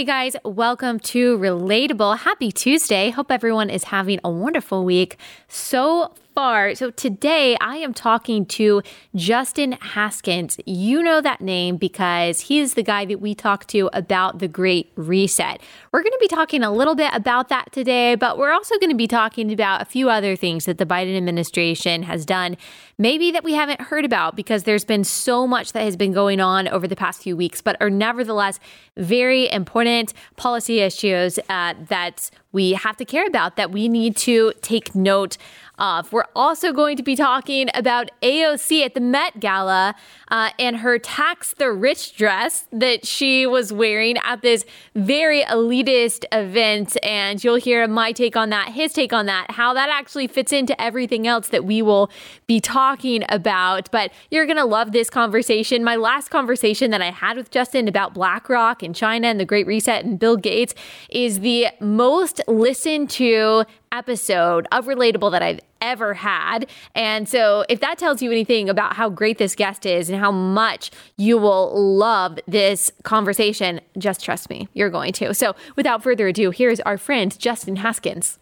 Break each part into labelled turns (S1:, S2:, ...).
S1: Hey guys, welcome to Relatable. Happy Tuesday. Hope everyone is having a wonderful week. So far. So today I am talking to Justin Haskins. You know that name because he is the guy that we talked to about the Great Reset. We're going to be talking a little bit about that today, but we're also going to be talking about a few other things that the Biden administration has done, maybe that we haven't heard about because there's been so much that has been going on over the past few weeks, but are nevertheless very important policy issues uh, that we have to care about, that we need to take note of. We're also going to be talking about AOC at the Met Gala uh, and her tax the rich dress that she was wearing at this very elitist event. And you'll hear my take on that, his take on that, how that actually fits into everything else that we will be talking about. But you're going to love this conversation. My last conversation that I had with Justin about BlackRock and China and the Great Reset and Bill Gates is the most listened to episode of Relatable that I've ever had. And so, if that tells you anything about how great this guest is and how much you will love this conversation, just trust me, you're going to. So, without further ado, here's our friend Justin Haskins.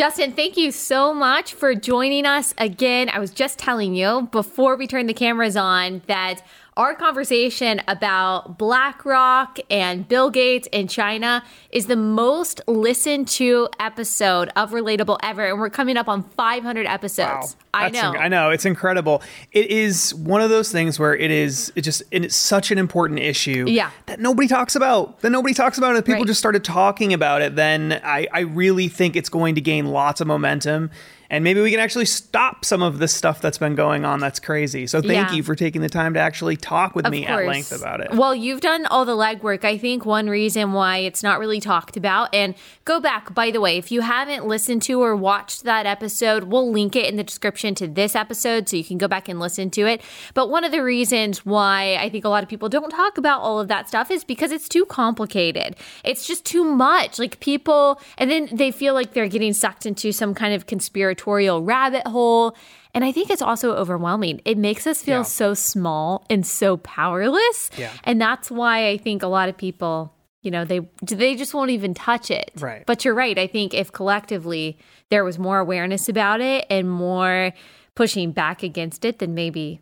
S1: Justin, thank you so much for joining us again. I was just telling you before we turned the cameras on that our conversation about BlackRock and Bill Gates in China is the most listened to episode of Relatable ever. And we're coming up on 500 episodes. Wow. I know.
S2: I know. It's incredible. It is one of those things where it is, it just, and it's such an important issue
S1: yeah.
S2: that nobody talks about. That nobody talks about it. People right. just started talking about it. Then I, I really think it's going to gain lots of momentum and maybe we can actually stop some of this stuff that's been going on that's crazy. So thank yeah. you for taking the time to actually talk with
S1: of
S2: me
S1: course.
S2: at length about it.
S1: Well, you've done all the legwork. I think one reason why it's not really talked about, and go back, by the way, if you haven't listened to or watched that episode, we'll link it in the description to this episode so you can go back and listen to it. But one of the reasons why I think a lot of people don't talk about all of that stuff is because it's too complicated. It's just too much. Like people, and then they feel like they're getting sucked into some kind of conspiracy conspiratorial rabbit hole. And I think it's also overwhelming. It makes us feel yeah. so small and so powerless.
S2: Yeah.
S1: And that's why I think a lot of people, you know, they they just won't even touch it.
S2: Right.
S1: But you're right. I think if collectively there was more awareness about it and more pushing back against it, then maybe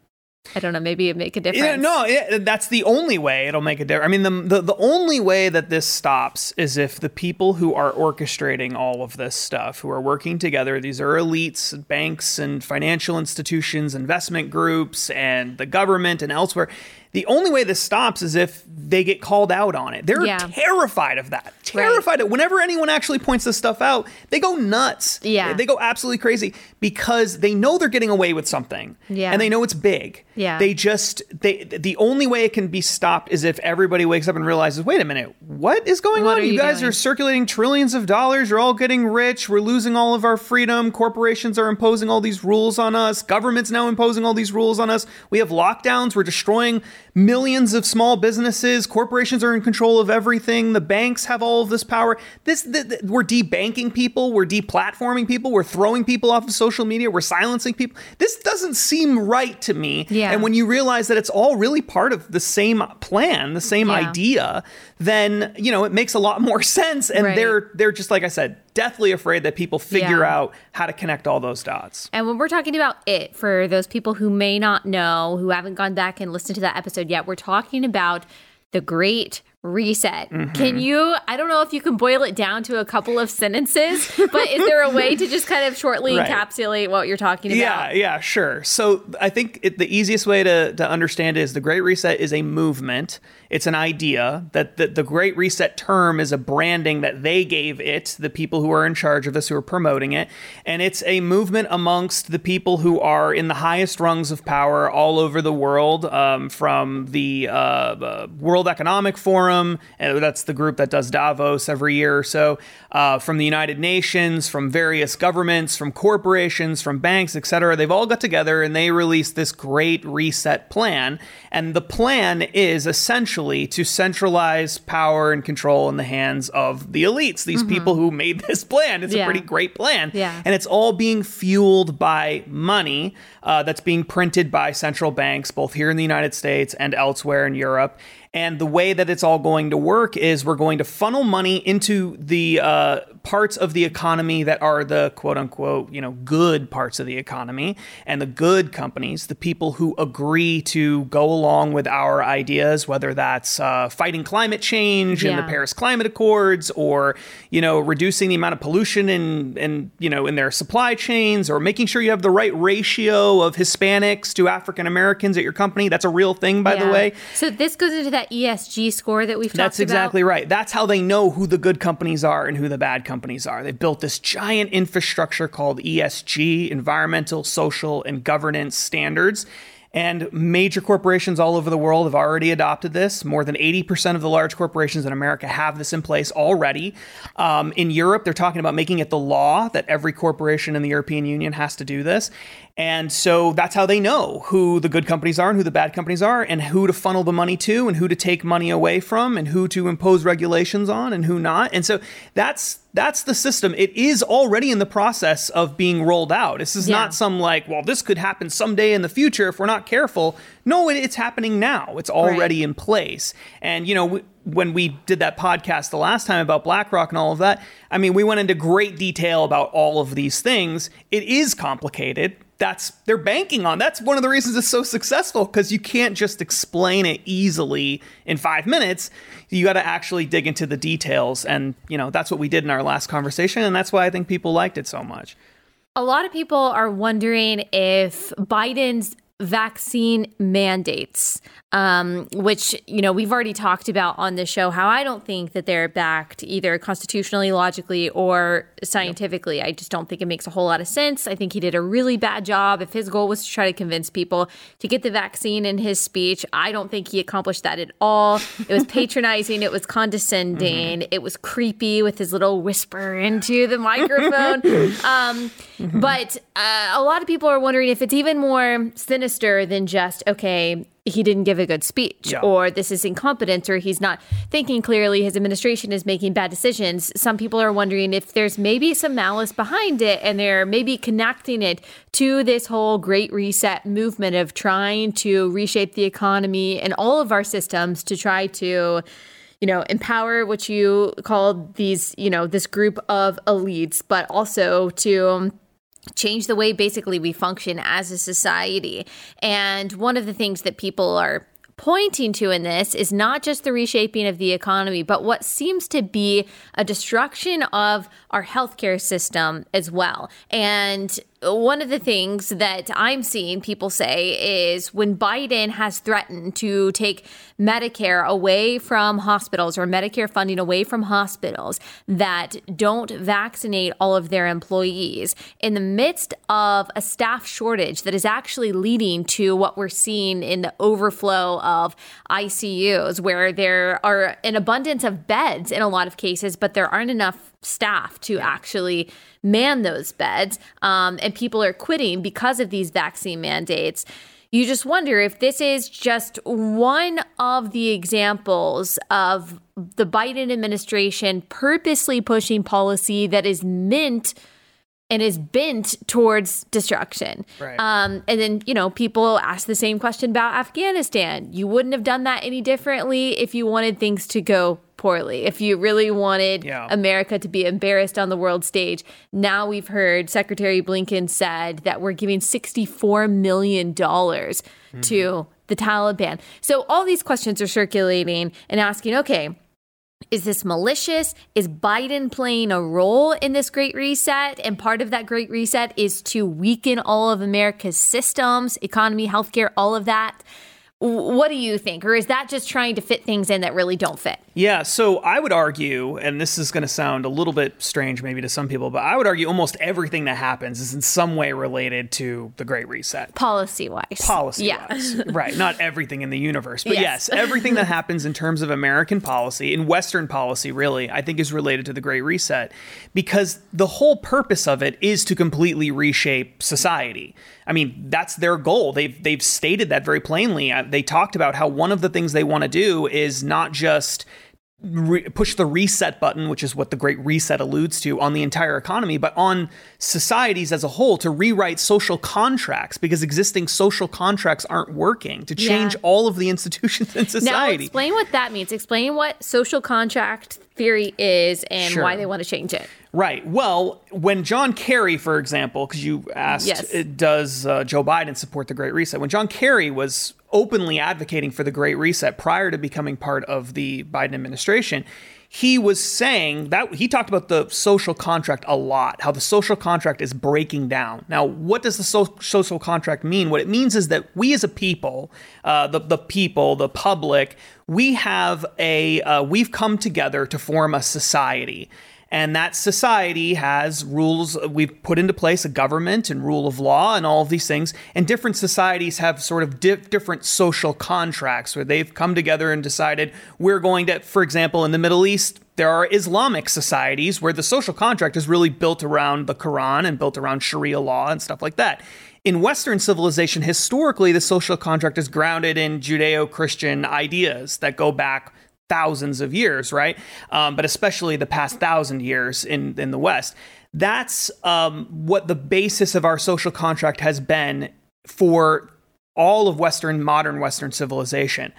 S1: I don't know. Maybe it make a difference.
S2: Yeah, no, yeah, that's the only way it'll make a difference. I mean, the, the the only way that this stops is if the people who are orchestrating all of this stuff, who are working together, these are elites, banks, and financial institutions, investment groups, and the government, and elsewhere the only way this stops is if they get called out on it. They're yeah. terrified of that. Terrified right. of whenever anyone actually points this stuff out, they go nuts.
S1: Yeah.
S2: They go absolutely crazy because they know they're getting away with something.
S1: Yeah.
S2: And they know it's big.
S1: Yeah.
S2: They just they the only way it can be stopped is if everybody wakes up and realizes, wait a minute, what is going
S1: what
S2: on?
S1: You,
S2: you guys
S1: doing?
S2: are circulating trillions of dollars, you're all getting rich, we're losing all of our freedom, corporations are imposing all these rules on us, government's now imposing all these rules on us. We have lockdowns, we're destroying millions of small businesses, corporations are in control of everything, the banks have all of this power. This we're debanking people, we're deplatforming people, we're throwing people off of social media, we're silencing people. This doesn't seem right to me.
S1: Yeah.
S2: And when you realize that it's all really part of the same plan, the same yeah. idea, then, you know, it makes a lot more sense and
S1: right.
S2: they're they're just like I said, deathly afraid that people figure yeah. out how to connect all those dots.
S1: And when we're talking about it, for those people who may not know, who haven't gone back and listened to that episode yet, we're talking about the great reset. Mm-hmm. Can you, I don't know if you can boil it down to a couple of sentences, but is there a way to just kind of shortly right. encapsulate what you're talking about?
S2: Yeah, yeah, sure. So I think it, the easiest way to, to understand it is the Great Reset is a movement. It's an idea that the, the Great Reset term is a branding that they gave it, the people who are in charge of this, who are promoting it. And it's a movement amongst the people who are in the highest rungs of power all over the world, um, from the uh, uh, World Economic Forum and that's the group that does Davos every year or so, uh, from the United Nations, from various governments, from corporations, from banks, etc. They've all got together and they released this great reset plan. And the plan is essentially to centralize power and control in the hands of the elites, these mm-hmm. people who made this plan. It's yeah. a pretty great plan.
S1: Yeah.
S2: And it's all being fueled by money uh, that's being printed by central banks, both here in the United States and elsewhere in Europe. And the way that it's all going to work is we're going to funnel money into the uh, parts of the economy that are the quote unquote, you know, good parts of the economy and the good companies, the people who agree to go along with our ideas, whether that's uh, fighting climate change yeah. and the Paris Climate Accords or, you know, reducing the amount of pollution in, in, you know, in their supply chains or making sure you have the right ratio of Hispanics to African Americans at your company. That's a real thing, by yeah. the way.
S1: So this goes into that ESG score that we've
S2: That's exactly
S1: about?
S2: right. That's how they know who the good companies are and who the bad companies are. They've built this giant infrastructure called ESG, environmental, social, and governance standards. And major corporations all over the world have already adopted this. More than 80% of the large corporations in America have this in place already. Um, in Europe, they're talking about making it the law that every corporation in the European Union has to do this. And so that's how they know who the good companies are and who the bad companies are, and who to funnel the money to, and who to take money away from, and who to impose regulations on, and who not. And so that's that's the system. It is already in the process of being rolled out. This is yeah. not some like, well, this could happen someday in the future if we're not careful. No, it's happening now. It's already right. in place. And you know. We, when we did that podcast the last time about BlackRock and all of that, I mean, we went into great detail about all of these things. It is complicated that's they're banking on. That's one of the reasons it's so successful because you can't just explain it easily in five minutes. You got to actually dig into the details, and you know that's what we did in our last conversation, and that's why I think people liked it so much.
S1: A lot of people are wondering if Biden's vaccine mandates, um, which, you know, we've already talked about on the show how I don't think that they're backed either constitutionally, logically, or scientifically. I just don't think it makes a whole lot of sense. I think he did a really bad job. If his goal was to try to convince people to get the vaccine in his speech, I don't think he accomplished that at all. It was patronizing, it was condescending, mm-hmm. it was creepy with his little whisper into the microphone. um, mm-hmm. But uh, a lot of people are wondering if it's even more sinister than just, okay, he didn't give a good speech yeah. or this is incompetence or he's not thinking clearly his administration is making bad decisions some people are wondering if there's maybe some malice behind it and they're maybe connecting it to this whole great reset movement of trying to reshape the economy and all of our systems to try to you know empower what you called these you know this group of elites but also to change the way basically we function as a society. And one of the things that people are pointing to in this is not just the reshaping of the economy, but what seems to be a destruction of our healthcare system as well. And one of the things that I'm seeing people say is when Biden has threatened to take Medicare away from hospitals or Medicare funding away from hospitals that don't vaccinate all of their employees in the midst of a staff shortage that is actually leading to what we're seeing in the overflow of ICUs, where there are an abundance of beds in a lot of cases, but there aren't enough staff to actually man those beds, um, and people are quitting because of these vaccine mandates. You just wonder if this is just one of the examples of the Biden administration purposely pushing policy that is meant and is bent towards destruction.
S2: Right.
S1: Um, and then, you know, people ask the same question about Afghanistan. You wouldn't have done that any differently if you wanted things to go poorly. If you really wanted yeah. America to be embarrassed on the world stage, now we've heard Secretary Blinken said that we're giving $64 million mm-hmm. to the Taliban. So all these questions are circulating and asking, okay, is this malicious? Is Biden playing a role in this great reset? And part of that great reset is to weaken all of America's systems, economy, healthcare, all of that. What do you think? Or is that just trying to fit things in that really don't fit?
S2: Yeah, so I would argue, and this is going to sound a little bit strange maybe to some people, but I would argue almost everything that happens is in some way related to the Great Reset.
S1: Policy wise.
S2: Policy
S1: Yeah.
S2: wise. right. Not everything in the universe, but
S1: Yes.
S2: yes, everything that happens in terms of American policy, in Western policy, really, I think is related to the Great Reset because the whole purpose of it is to completely reshape society. I mean, that's their goal. They've they've stated that very plainly. Uh, They talked about how one of the things they want to do is not just re- push the reset button, which is what the Great Reset alludes to, on the entire economy, but on societies as a whole to rewrite social contracts because existing social contracts aren't working to change
S1: Yeah.
S2: all of the institutions in society.
S1: Now, explain what that means. Explain what social contract theory is and
S2: Sure.
S1: why they want to change it.
S2: Right. Well, when John Kerry, for example, because you asked,
S1: Yes.
S2: uh, does uh, Joe Biden support the Great Reset? When John Kerry was openly advocating for the Great Reset prior to becoming part of the Biden administration, he was saying that he talked about the social contract a lot, how the social contract is breaking down. Now, what does the so- social contract mean? What it means is that we as a people, uh, the, the people, the public, we have a, uh, we've come together to form a society. And that society has rules. We've put into place a government and rule of law and all of these things. And different societies have sort of di- different social contracts where they've come together and decided we're going to, for example, in the Middle East, there are Islamic societies where the social contract is really built around the Quran and built around Sharia law and stuff like that. In Western civilization, historically, the social contract is grounded in Judeo Christian ideas that go back thousands of years, right? Um, but especially the past thousand years in in the West. That's um, what the basis of our social contract has been for all of Western modern Western civilization.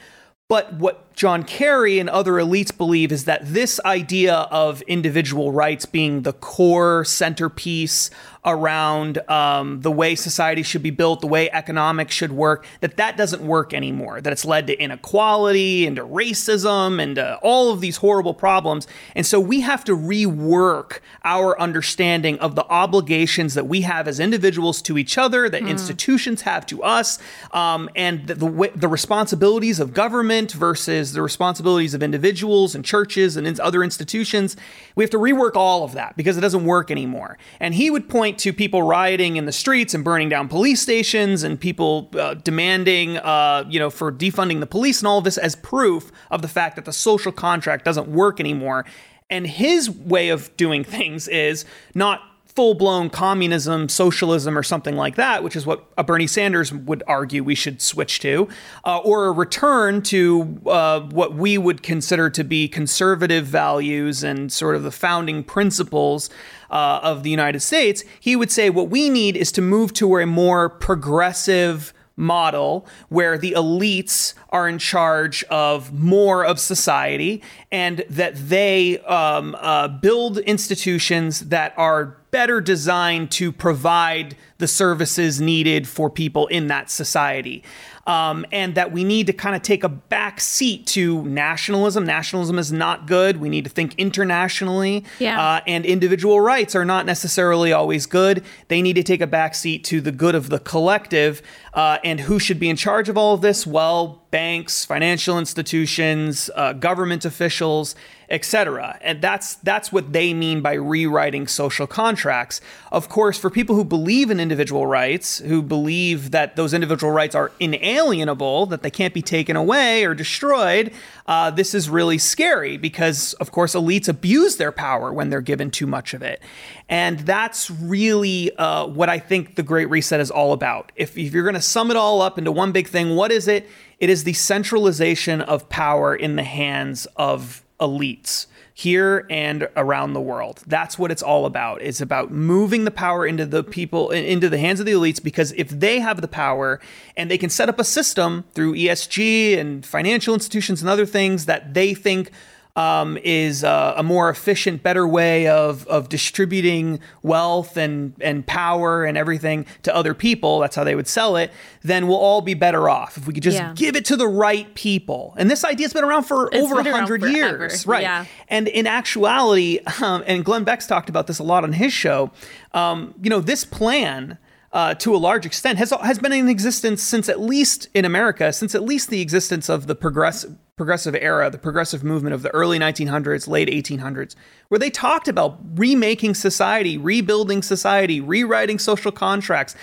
S2: But what John Kerry and other elites believe is that this idea of individual rights being the core centerpiece around um, the way society should be built, the way economics should work, that that doesn't work anymore. That it's led to inequality and to racism and to all of these horrible problems. And so we have to rework our understanding of the obligations that we have as individuals to each other, that institutions have to us, um, and the, the the responsibilities of government versus the responsibilities of individuals and churches and other institutions. We have to rework all of that because it doesn't work anymore. And he would point to people rioting in the streets and burning down police stations and people uh, demanding, uh, you know, for defunding the police and all of this as proof of the fact that the social contract doesn't work anymore. And his way of doing things is not full blown communism, socialism, or something like that, which is what a Bernie Sanders would argue we should switch to, uh, or a return to uh, what we would consider to be conservative values and sort of the founding principles uh, of the United States, he would say what we need is to move to a more progressive model where the elites are in charge of more of society and that they um, uh, build institutions that are better designed to provide the services needed for people in that society. Um, and that we need to kind of take a back seat to nationalism. Nationalism is not good. We need to think internationally.
S1: Yeah.
S2: Uh, and individual rights are not necessarily always good. They need to take a back seat to the good of the collective. Uh, and who should be in charge of all of this? Well, banks, financial institutions, uh, government officials, etc. And that's that's what they mean by rewriting social contracts. Of course, for people who believe in individual rights, who believe that those individual rights are inalienable, that they can't be taken away or destroyed, uh, this is really scary because, of course, elites abuse their power when they're given too much of it. And that's really uh, what I think the Great Reset is all about. If, if you're going to sum it all up into one big thing, what is it? It is the centralization of power in the hands of elites here and around the world. That's what it's all about. It's about moving the power into the people into the hands of the elites because if they have the power and they can set up a system through ESG and financial institutions and other things that they think um, is uh, a more efficient, better way of of distributing wealth and and power and everything to other people. That's how they would sell it. Then we'll all be better off if we could just
S1: Yeah.
S2: give it to the right people. And this idea's been around for
S1: It's
S2: over a hundred years, right?
S1: Yeah.
S2: And in actuality, um, and Glenn Beck's talked about this a lot on his show. Um, you know, this plan uh, to a large extent, has has been in existence since at least in America, since at least the existence of the progressive progressive era, the progressive movement of the early 1900s, late 1800s, where they talked about remaking society, rebuilding society, rewriting social contracts,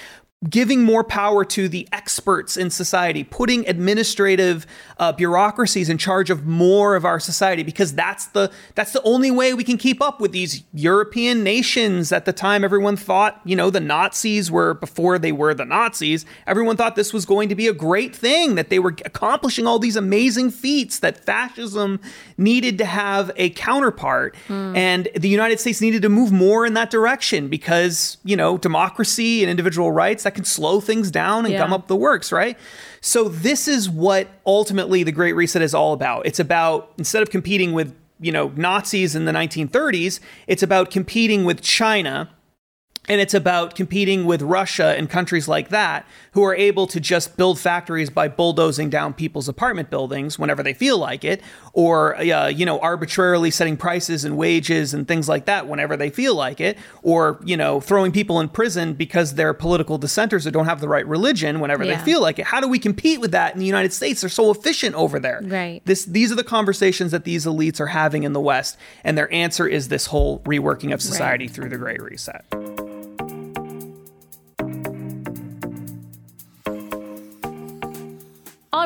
S2: giving more power to the experts in society, putting administrative uh, bureaucracies in charge of more of our society, because that's the that's the only way we can keep up with these European nations. At the time, everyone thought, you know, the Nazis were before they were the Nazis. Everyone thought this was going to be a great thing, that they were accomplishing all these amazing feats, that fascism needed to have a counterpart, mm. and the United States needed to move more in that direction because you know democracy and individual rights that can slow things down and yeah. gum up the works, right? So this is what ultimately the Great Reset is all about. It's about instead of competing with you know Nazis in the 1930s, it's about competing with China and it's about competing with Russia and countries like that who are able to just build factories by bulldozing down people's apartment buildings whenever they feel like it, or uh, you know arbitrarily setting prices and wages and things like that whenever they feel like it, or you know throwing people in prison because they're political dissenters or don't have the right religion whenever yeah. they feel like it. How do we compete with that in the United States? They're so efficient over there.
S1: Right.
S2: This these are the conversations that these elites are having in the West, and their answer is this whole reworking of society right. through the Great Reset.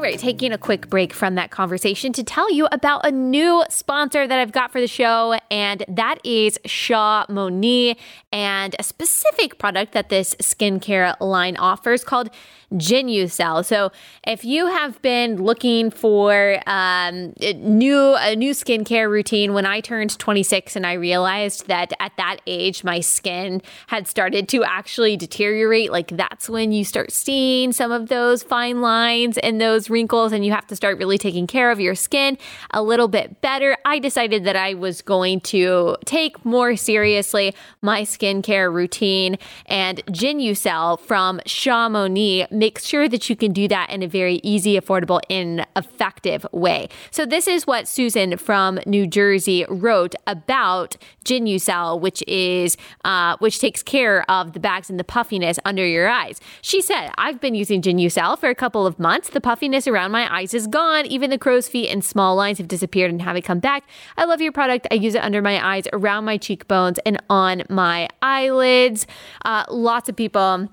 S1: All right, taking a quick break from that conversation to tell you about a new sponsor that I've got for the show, and that is Chamonix and a specific product that this skincare line offers called Genucel. So if you have been looking for um, new a new skincare routine, when I turned 26 and I realized that at that age my skin had started to actually deteriorate, like that's when you start seeing some of those fine lines and those wrinkles, and you have to start really taking care of your skin a little bit better. I decided that I was going to take more seriously my skincare routine, and Genucel from Chamonix make sure that you can do that in a very easy, affordable, and effective way. So, this is what Susan from New Jersey wrote about Genucel, which is uh, which takes care of the bags and the puffiness under your eyes. She said, "I've been using Genucel for a couple of months. The puffiness around my eyes is gone. Even the crow's feet and small lines have disappeared and haven't come back. I love your product. I use it under my eyes, around my cheekbones, and on my eyelids. Uh, lots of people."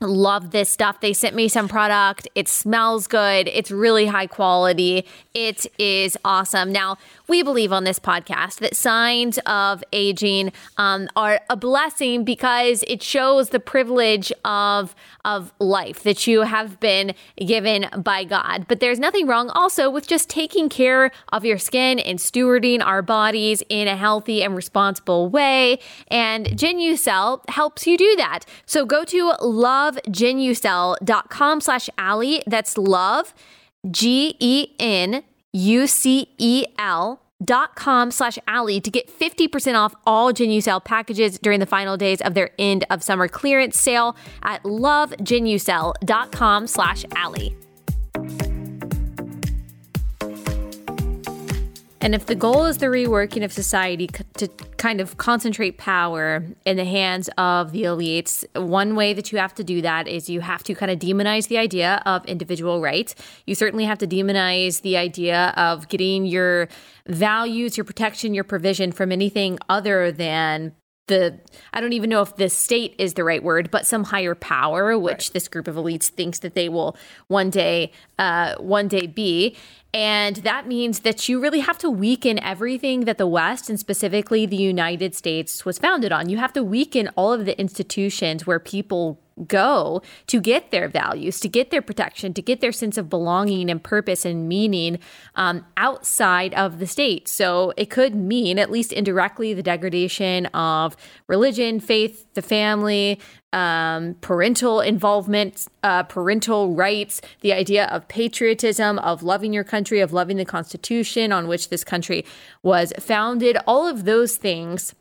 S1: Love this stuff. They sent me some product. It smells good. It's really high quality. It is awesome. Now, we believe on this podcast that signs of aging um, are a blessing because it shows the privilege of of life that you have been given by God. But there's nothing wrong also with just taking care of your skin and stewarding our bodies in a healthy and responsible way. And Genucel helps you do that. So go to lovegenucel.com slash Allie. That's love, G E N U C E L dot com slash Allie to get 50% off all Genucel packages during the final days of their end of summer clearance sale at lovegenucel.com slash Allie. And if the goal is the reworking of society to kind of concentrate power in the hands of the elites, one way that you have to do that is you have to kind of demonize the idea of individual rights. You certainly have to demonize the idea of getting your values, your protection, your provision from anything other than the I don't even know if the state is the right word, but some higher power, which right. this group of elites thinks that they will one day uh, one day be. And that means that you really have to weaken everything that the West and specifically the United States was founded on. You have to weaken all of the institutions where people go to get their values, to get their protection, to get their sense of belonging and purpose and meaning um, outside of the state. So it could mean, at least indirectly, the degradation of religion, faith, the family, um, parental involvement, uh, parental rights, the idea of patriotism, of loving your country, of loving the Constitution on which this country was founded, all of those things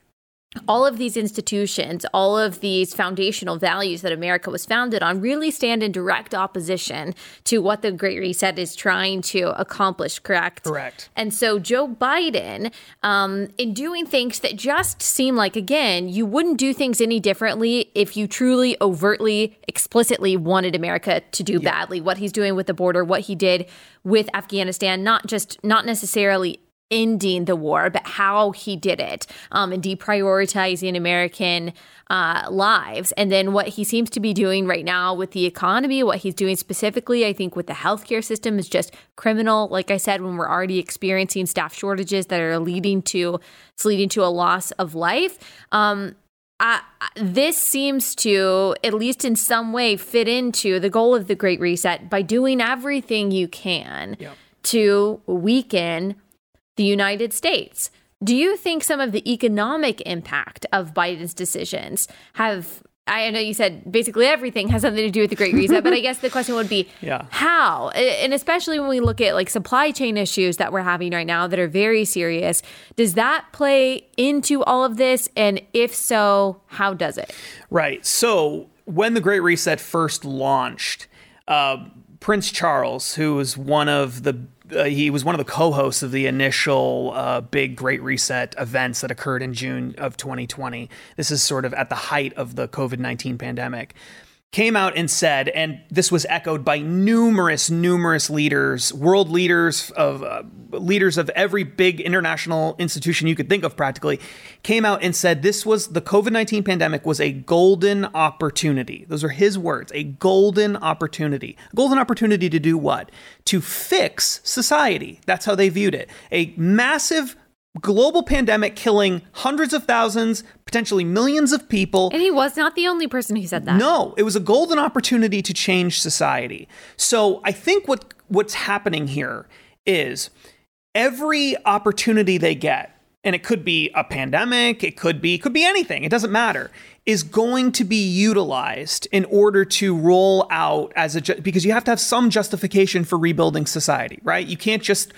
S1: all of these institutions, all of these foundational values that America was founded on really stand in direct opposition to what the Great Reset is trying to accomplish, correct?
S2: Correct.
S1: And so Joe Biden, um, in doing things that just seem like, again, you wouldn't do things any differently if you truly, overtly, explicitly wanted America to do yeah. badly. What he's doing with the border, what he did with Afghanistan, not just, not necessarily ending the war, but how he did it um, and deprioritizing American uh, lives. And then what he seems to be doing right now with the economy, what he's doing specifically, I think, with the healthcare system is just criminal. Like I said, when we're already experiencing staff shortages that are leading to it's leading to a loss of life. Um, uh, this seems to, at least in some way, fit into the goal of the Great Reset by doing everything you can yep. to weaken the United States. Do you think some of the economic impact of Biden's decisions have I know you said basically everything has something to do with the Great Reset, but I guess the question would be yeah. how? And especially when we look at like supply chain issues that we're having right now that are very serious, does that play into all of this? And if so, how does it?
S2: Right. So when the Great Reset first launched, uh, Prince Charles, who was one of the uh, he was one of the co-hosts of the initial uh, big Great Reset events that occurred in June of 2020. This is sort of at the height of the COVID 19 pandemic came out and said, and this was echoed by numerous, numerous leaders, world leaders of uh, leaders of every big international institution you could think of, practically, came out and said this was the COVID nineteen pandemic was a golden opportunity. Those are his words, a golden opportunity, a golden opportunity to do what? To fix society. That's how they viewed it. A massive global pandemic killing hundreds of thousands, potentially millions of people.
S1: And he was not the only person who said that.
S2: No, it was a golden opportunity to change society. So I think what what's happening here is every opportunity they get and it could be a pandemic, it could be could be anything, it doesn't matter, is going to be utilized in order to roll out as a because you have to have some justification for rebuilding society, right? You can't just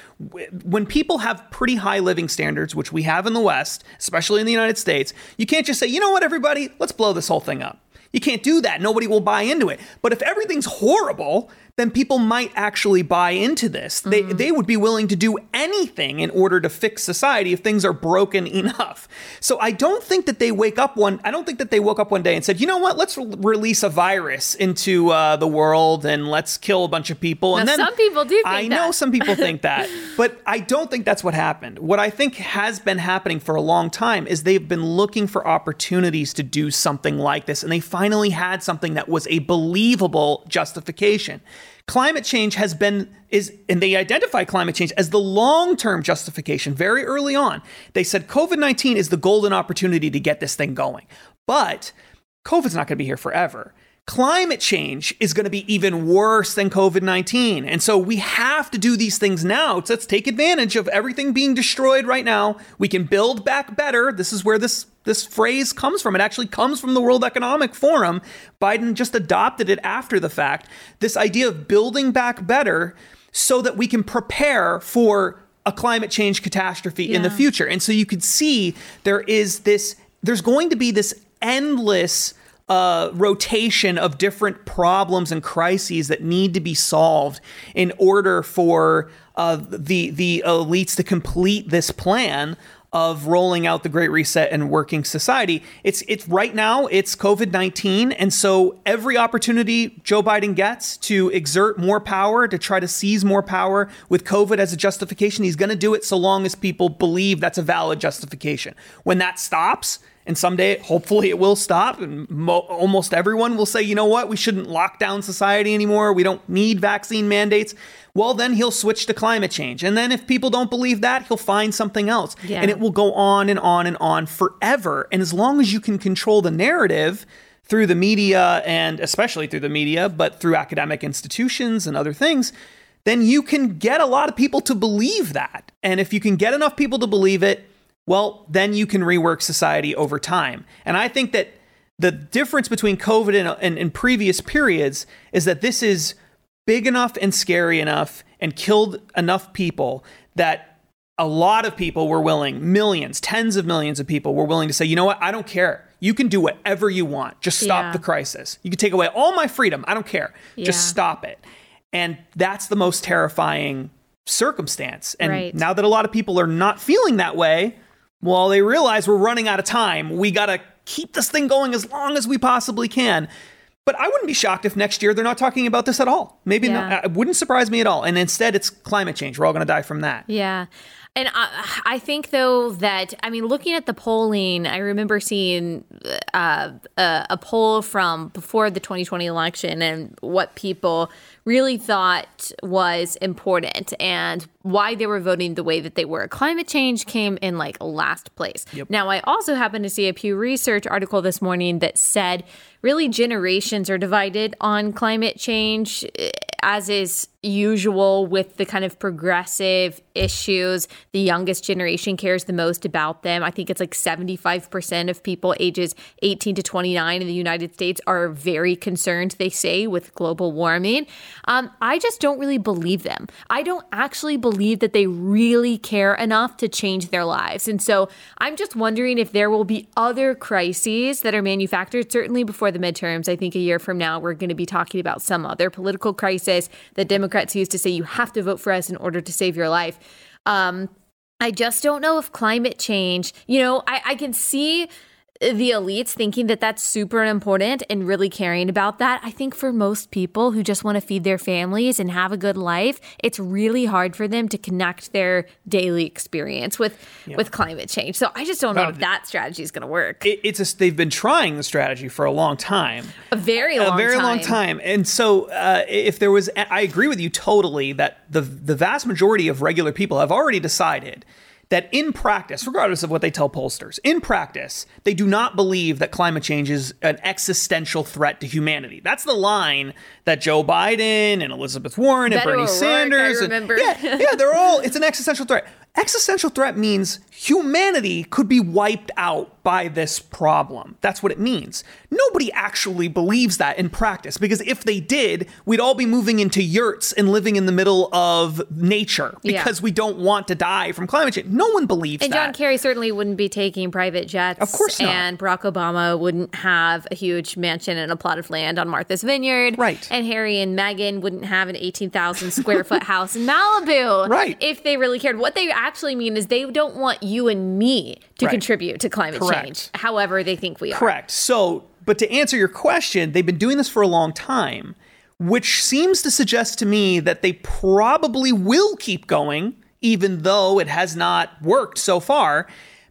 S2: when people have pretty high living standards, which we have in the West, especially in the United States, you can't just say, "You know what, everybody, let's blow this whole thing up." You can't do that. Nobody will buy into it. But if everything's horrible, then people might actually buy into this. They, they would be willing to do anything in order to fix society if things are broken enough. So I don't think that they wake up one. I don't think that they woke up one day and said, you know what? Let's re- release a virus into uh, the world and let's kill a bunch of people.
S1: Now,
S2: and then
S1: some people do.
S2: I
S1: that.
S2: know some people think that, but I don't think that's what happened. What I think has been happening for a long time is they've been looking for opportunities to do something like this, and they finally had something that was a believable justification climate change has been is and they identify climate change as the long-term justification very early on. They said COVID-19 is the golden opportunity to get this thing going. But COVID's not going to be here forever climate change is going to be even worse than COVID 19. And so we have to do these things now. So let's take advantage of everything being destroyed right now. We can build back better. This is where this, this phrase comes from. It actually comes from the World Economic Forum. Biden just adopted it after the fact. This idea of building back better so that we can prepare for a climate change catastrophe yeah. in the future. And so you could see there is this, there's going to be this endless uh, rotation of different problems and crises that need to be solved in order for uh, the the elites to complete this plan of rolling out the Great Reset and working society. It's it's right now it's COVID nineteen, and so every opportunity Joe Biden gets to exert more power to try to seize more power with COVID as a justification, he's going to do it so long as people believe that's a valid justification. When that stops and someday, hopefully, it will stop. And mo- almost everyone will say, you know what, we shouldn't lock down society anymore. We don't need vaccine mandates. Well, then he'll switch to climate change. And then if people don't believe that, he'll find something else. Yeah. And it will go on and on and on forever. And as long as you can control the narrative, through the media and especially through the media, but through academic institutions and other things, then you can get a lot of people to believe that. And if you can get enough people to believe it, well, then you can rework society over time. And I think that the difference between COVID and, and, and, previous periods is that this is big enough and scary enough and killed enough people that a lot of people were willing, millions, tens of millions of people were willing to say, you know what, I don't care. You can do whatever you want. Just stop
S1: Yeah.
S2: the crisis. You can take away all my freedom. I don't care.
S1: Yeah.
S2: Just stop it. And that's the most terrifying circumstance. And
S1: Right.
S2: now that a lot of people are not feeling that way, well, they realize we're running out of time. We got to keep this thing going as long as we possibly can. But I wouldn't be shocked if next year they're not talking about this at all. Maybe
S1: Yeah.
S2: not, it wouldn't surprise me at all. And instead, it's climate change. We're all going to die from that.
S1: Yeah. And I, I think though that I mean, looking at the polling, I remember seeing uh, a, a poll from before the 2020 election and what people really thought was important and why they were voting the way that they were. Climate change came in like last place. Now, I also happened to see a Pew Research article this morning that said really generations are divided on climate change, eh, as is usual with the kind of progressive issues. The youngest generation cares the most about them. I think it's like 75% of people ages 18 to 29 in the United States are very concerned, they say, with global warming. Um, I just don't really believe them. I don't actually believe that they really care enough to change their lives. And so I'm just wondering if there will be other crises that are manufactured, certainly before the midterms. I think a year from now, we're going to be talking about some other political crisis that Democrats use to say you have to vote for us in order to save your life. Um, I just don't know if climate change, you know, I, I can see the elites thinking that that's super important and really caring about that. I think for most people who just want to feed their families and have a good life, it's really hard for them to connect their daily experience with with climate change. So I just don't know
S2: No,
S1: if that strategy is going to work.
S2: It, it's a, they've been trying the strategy for a long time.
S1: a very long
S2: a very
S1: time.
S2: long time. And so, uh, if there was, I agree with you totally that the the vast majority of regular people have already decided that in practice, regardless of what they tell pollsters, in practice, they do not believe that climate change is an existential threat to humanity. That's the line that Joe Biden and Elizabeth Warren and
S1: Beto
S2: Bernie
S1: O'Rourke,
S2: Sanders, and- yeah, yeah, they're all. It's an existential threat. Existential threat means humanity could be wiped out by this problem. That's what it means. Nobody actually believes that in practice because if they did, we'd all be moving into yurts and living in the middle of nature
S1: Yeah.
S2: because we don't want to die from climate change. No one believes that.
S1: And
S2: that.
S1: John Kerry certainly wouldn't be taking private jets.
S2: Of course not.
S1: And Barack Obama wouldn't have a huge mansion and a plot of land on Martha's Vineyard.
S2: Right.
S1: And Harry and Meghan wouldn't have an 18,000 square foot house in Malibu.
S2: Right.
S1: If they really cared. What they actually mean is they don't want you and me to
S2: Right.
S1: contribute to climate
S2: Correct.
S1: change, however they think we are.
S2: Correct. So, but to answer your question, they've been doing this for a long time, which seems to suggest to me that they probably will keep going, even though it has not worked so far.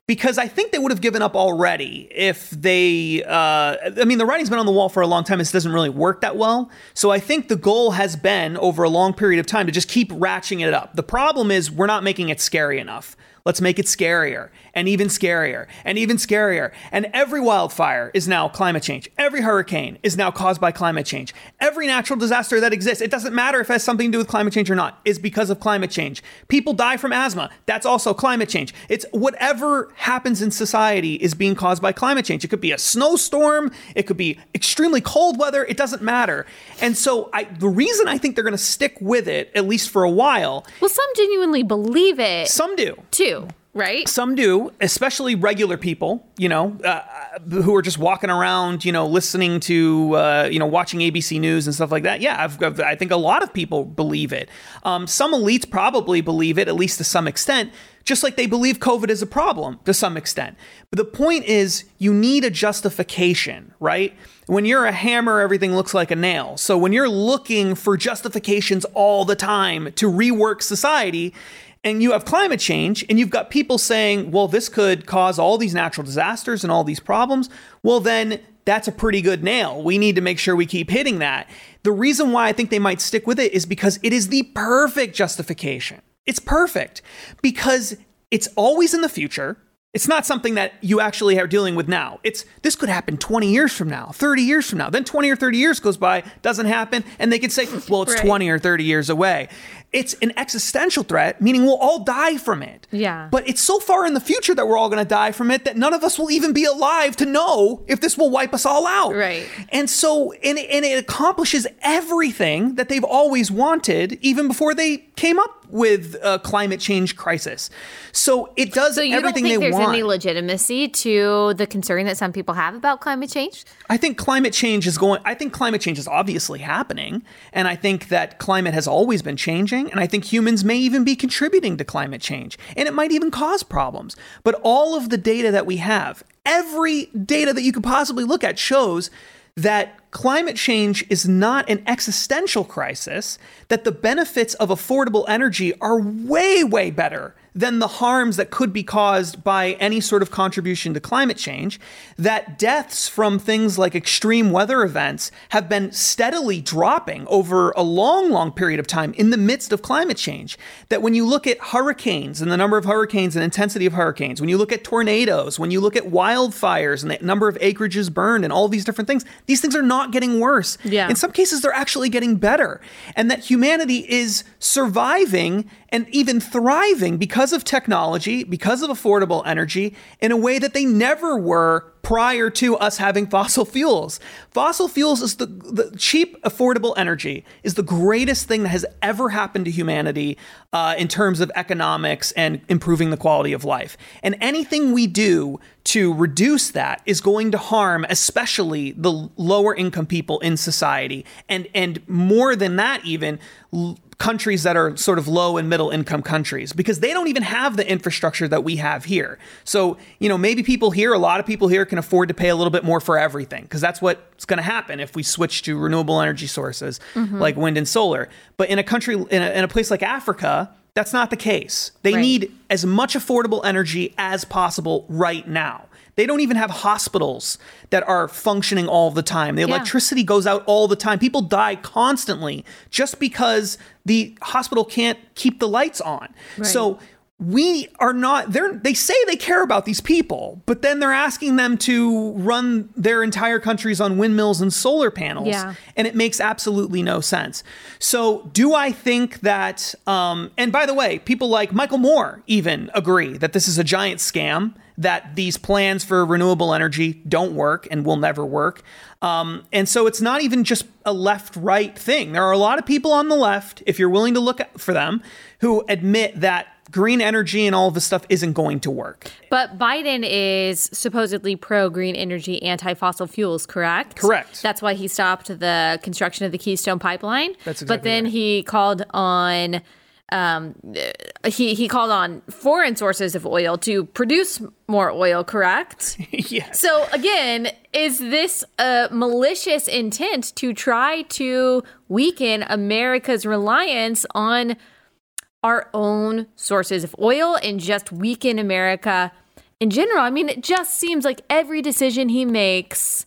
S2: Because I think they would have given up already if they. Uh, I mean, the writing's been on the wall for a long time. This doesn't really work that well. So I think the goal has been over a long period of time to just keep ratcheting it up. The problem is we're not making it scary enough. Let's make it scarier and even scarier and even scarier. And every wildfire is now climate change. Every hurricane is now caused by climate change. Every natural disaster that exists, it doesn't matter if it has something to do with climate change or not, is because of climate change. People die from asthma. That's also climate change. It's whatever happens in society is being caused by climate change. It could be a snowstorm, it could be extremely cold weather, it doesn't matter. And so I the reason I think they're going to stick with it at least for a while,
S1: Well, some genuinely believe it
S2: some do.
S1: too, right?
S2: Some do, especially regular people, you know, uh, who are just walking around, you know, listening to, uh, you know, watching ABC News and stuff like that. Yeah, I've, I've, I think a lot of people believe it. Um, some elites probably believe it, at least to some extent, just like they believe COVID is a problem to some extent. But the point is, you need a justification, right? When you're a hammer, everything looks like a nail. So when you're looking for justifications all the time to rework society, and you have climate change and you've got people saying, well, this could cause all these natural disasters and all these problems, well, then that's a pretty good nail. We need to make sure we keep hitting that. The reason why I think they might stick with it is because it is the perfect justification. It's perfect because it's always in the future. It's not something that you actually are dealing with now. It's this could happen 20 years from now, 30 years from now. Then 20 or 30 years goes by, doesn't happen, and they could say, well, it's
S1: Right.
S2: 20 or 30 years away. It's an existential threat, meaning we'll all die from it.
S1: Yeah.
S2: But it's so far in the future that we're all going to die from it that none of us will even be alive to know if this will wipe us all out.
S1: Right.
S2: And so, and it, and it accomplishes everything that they've always wanted, even before they came up with a climate change crisis. So it does
S1: So
S2: everything
S1: think
S2: they
S1: there's
S2: want.
S1: any legitimacy to the concern that some people have about climate change?
S2: I think climate change is going I think climate change is obviously happening and I think that climate has always been changing and I think humans may even be contributing to climate change and it might even cause problems. But all of the data that we have, every data that you could possibly look at shows that climate change is not an existential crisis, that the benefits of affordable energy are way, way better than the harms that could be caused by any sort of contribution to climate change, that deaths from things like extreme weather events have been steadily dropping over a long, long period of time in the midst of climate change. That when you look at hurricanes and the number of hurricanes and intensity of hurricanes, when you look at tornadoes, when you look at wildfires and the number of acreages burned and all these different things, these things are not getting worse.
S1: Yeah.
S2: In some cases, they're actually getting better. And that humanity is surviving and even thriving because of technology, because of affordable energy, in a way that they never were prior to us having fossil fuels. Fossil fuels is the, the cheap, affordable energy is the greatest thing that has ever happened to humanity uh, in terms of economics and improving the quality of life. And anything we do to reduce that is going to harm, especially the lower income people in society, and and more than that, even. Countries that are sort of low and middle income countries because they don't even have the infrastructure that we have here. So, you know, maybe people here, a lot of people here can afford to pay a little bit more for everything because that's what's going to happen if we switch to renewable energy sources mm-hmm. like wind and solar. But in a country, in a, in a place like Africa, that's not the case. They
S1: Right.
S2: need as much affordable energy as possible right now. They don't even have hospitals that are functioning all the time. The
S1: Yeah.
S2: electricity goes out all the time. People die constantly just because the hospital can't keep the lights on. So we are not they're they say they care about these people, but then they're asking them to run their entire countries on windmills and solar panels
S1: Yeah.
S2: and it makes absolutely no sense. So, do I think that? Um, and by the way, people like Michael Moore even agree that this is a giant scam. That these plans for renewable energy don't work and will never work. Um, and so it's not even just a left right thing. There are a lot of people on the left, if you're willing to look for them, who admit that green energy and all of this stuff isn't going to work.
S1: But Biden is supposedly pro green energy, anti fossil fuels, correct?
S2: Correct.
S1: That's why he stopped the construction of the Keystone Pipeline.
S2: That's
S1: But then
S2: right.
S1: he called on. Um, he he called on foreign sources of oil to produce more oil, correct?
S2: yes.
S1: So again, is this a malicious intent to try to weaken America's reliance on our own sources of oil and just weaken America in general? I mean, it just seems like every decision he makes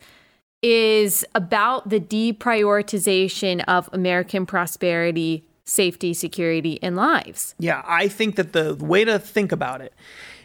S1: is about the deprioritization of American prosperity, safety, security, and lives.
S2: Yeah, I think that the way to think about it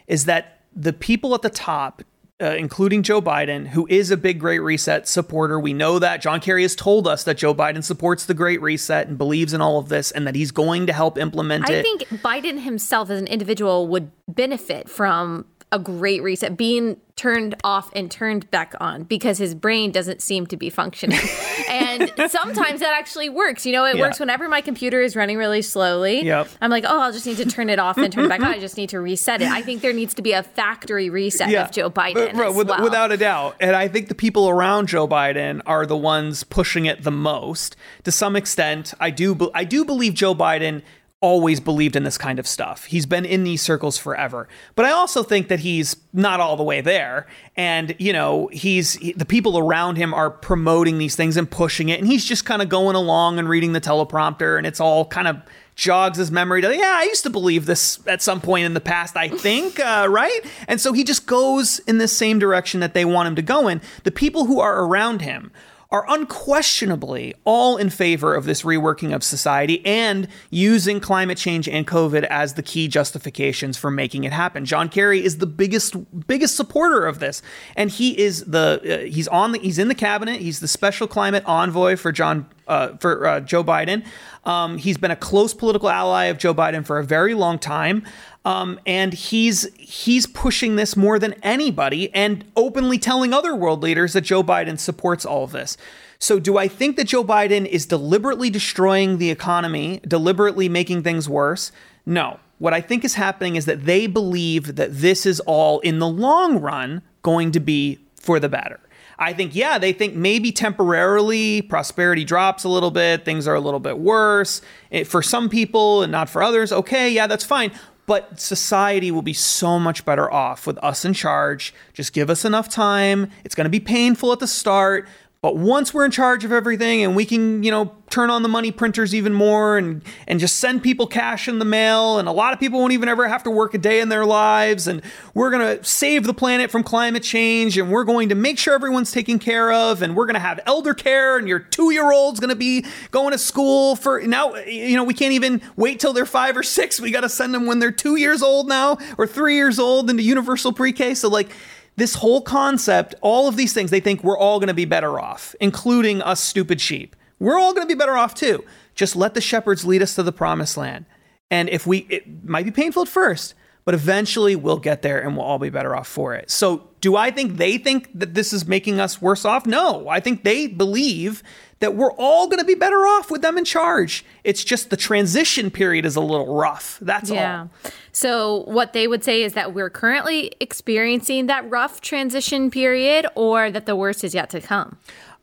S2: is that the people at the top, uh, including Joe Biden, who is a big Great Reset supporter, we know that. John Kerry has told us that Joe Biden supports the Great Reset and believes in all of this and that he's going to help implement
S1: I
S2: it.
S1: I think Biden himself as an individual would benefit from a great reset being turned off and turned back on because his brain doesn't seem to be functioning. and sometimes that actually works. You know, it
S2: Yeah.
S1: works whenever my computer is running really slowly.
S2: Yep.
S1: I'm like, oh, I'll just need to turn it off and turn it back on. I just need to reset it. I think there needs to be a factory reset of Joe Biden.
S2: But- right, with-
S1: well.
S2: Without a doubt. And I think the people around Joe Biden are the ones pushing it the most. To some extent, I do I do believe Joe Biden always believed in this kind of stuff. He's been in these circles forever. But I also think that he's not all the way there and you know, he's he- the people around him are promoting these things and pushing it and he's just kind of going along and reading the teleprompter and it's all kind of jogs his memory to yeah i used to believe this at some point in the past i think uh, right and so he just goes in the same direction that they want him to go in the people who are around him are unquestionably all in favor of this reworking of society and using climate change and covid as the key justifications for making it happen john kerry is the biggest biggest supporter of this and he is the uh, he's on the he's in the cabinet he's the special climate envoy for john uh, for uh, Joe Biden. Um, he's been a close political ally of Joe Biden for a very long time. Um, and he's he's pushing this more than anybody and openly telling other world leaders that Joe Biden supports all of this. So, do I think that Joe Biden is deliberately destroying the economy, deliberately making things worse? No. What I think is happening is that they believe that this is all in the long run going to be for the better. I think, yeah, they think maybe temporarily prosperity drops a little bit, things are a little bit worse it, for some people and not for others. Okay, yeah, that's fine. But society will be so much better off with us in charge. Just give us enough time. It's going to be painful at the start, but once we're in charge of everything and we can, you know, turn on the money printers even more and and just send people cash in the mail and a lot of people won't even ever have to work a day in their lives and we're going to save the planet from climate change and we're going to make sure everyone's taken care of and we're going to have elder care and your 2-year-old's going to be going to school for now you know we can't even wait till they're 5 or 6 we got to send them when they're 2 years old now or 3 years old into universal pre-K. So like this whole concept, all of these things, they think we're all going to be better off, including us stupid sheep. We're all going to be better off too. Just let the shepherds lead us to the promised land. And if we, it might be painful at first, but eventually we'll get there and we'll all be better off for it. So, do I think they think that this is making us worse off? No. I think they believe that we're all going to be better off with them in charge. It's just the transition period is a little rough. That's yeah. all.
S1: So, what they would say is that we're currently experiencing that rough transition period or that the worst is yet to come.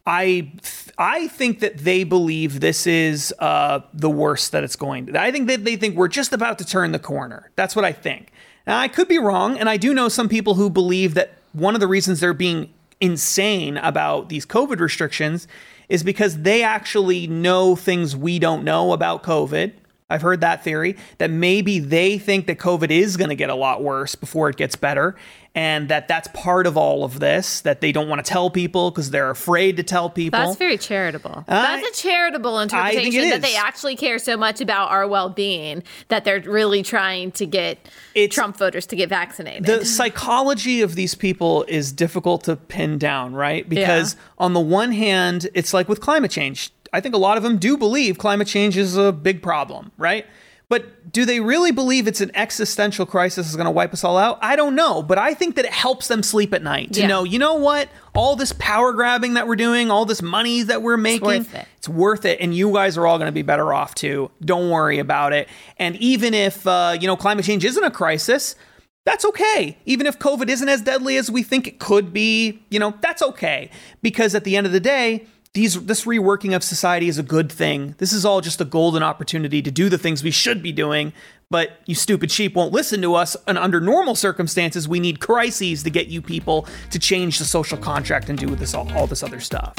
S2: I I think that they believe this is uh, the worst that it's going to. I think that they think we're just about to turn the corner. That's what I think. Now I could be wrong, and I do know some people who believe that one of the reasons they're being insane about these COVID restrictions is because they actually know things we don't know about COVID. I've heard that theory that maybe they think that COVID is going to get a lot worse before it gets better and that that's part of all of this that they don't want to tell people because they're afraid to tell people.
S1: That's very charitable. Uh, that's a charitable interpretation that they actually care so much about our well-being that they're really trying to get it's, Trump voters to get vaccinated.
S2: The psychology of these people is difficult to pin down, right? Because yeah. on the one hand, it's like with climate change. I think a lot of them do believe climate change is a big problem, right? But do they really believe it's an existential crisis that's going to wipe us all out? I don't know, but I think that it helps them sleep at night to yeah. know, you know what? All this power grabbing that we're doing, all this money that we're making, it's worth it. It's worth it and you guys are all going to be better off too. Don't worry about it. And even if uh, you know climate change isn't a crisis, that's okay. Even if COVID isn't as deadly as we think it could be, you know, that's okay because at the end of the day, these this reworking of society is a good thing. This is all just a golden opportunity to do the things we should be doing. But you stupid sheep won't listen to us. And under normal circumstances, we need crises to get you people to change the social contract and do this all, all this other stuff.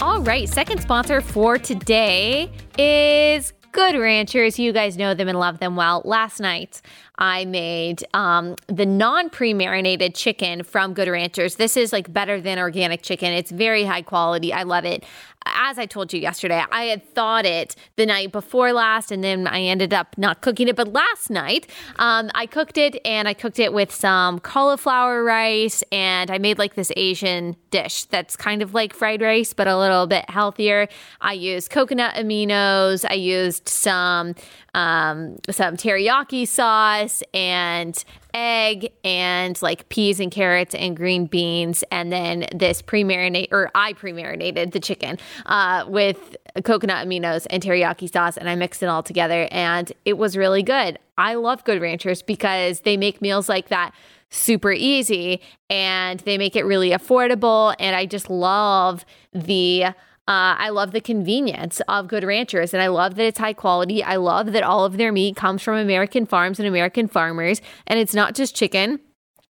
S1: All right, second sponsor for today is Good Ranchers. You guys know them and love them well. Last night, I made um, the non pre marinated chicken from Good Ranchers. This is like better than organic chicken. It's very high quality. I love it as I told you yesterday, I had thought it the night before last, and then I ended up not cooking it. But last night, um, I cooked it, and I cooked it with some cauliflower rice, and I made like this Asian dish that's kind of like fried rice, but a little bit healthier. I used coconut aminos. I used some um, some teriyaki sauce and egg and like peas and carrots and green beans, and then this pre marinate or I pre marinated the chicken uh, with coconut aminos and teriyaki sauce, and I mixed it all together, and it was really good. I love Good Ranchers because they make meals like that super easy and they make it really affordable, and I just love the uh, I love the convenience of Good Ranchers and I love that it's high quality. I love that all of their meat comes from American farms and American farmers. And it's not just chicken.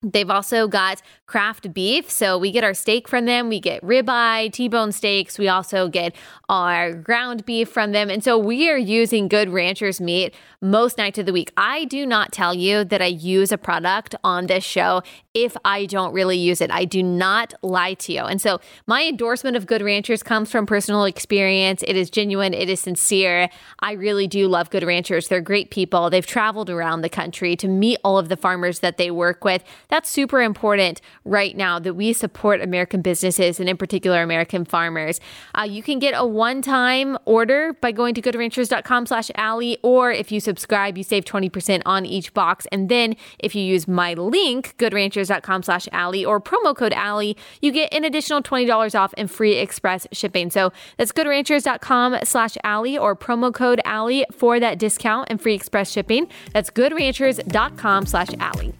S1: They've also got craft beef. So we get our steak from them. We get ribeye, T-bone steaks. We also get our ground beef from them. And so we are using good ranchers meat most nights of the week. I do not tell you that I use a product on this show if I don't really use it. I do not lie to you. And so my endorsement of Good Ranchers comes from personal experience. It is genuine, it is sincere. I really do love Good Ranchers. They're great people. They've traveled around the country to meet all of the farmers that they work with. that's super important right now that we support American businesses and in particular American farmers. Uh, you can get a one-time order by going to goodranchers.com slash Allie, or if you subscribe, you save 20% on each box. And then if you use my link, goodranchers.com slash Allie or promo code Allie, you get an additional $20 off and free express shipping. So that's goodranchers.com slash Allie or promo code Allie for that discount and free express shipping. That's goodranchers.com slash Allie.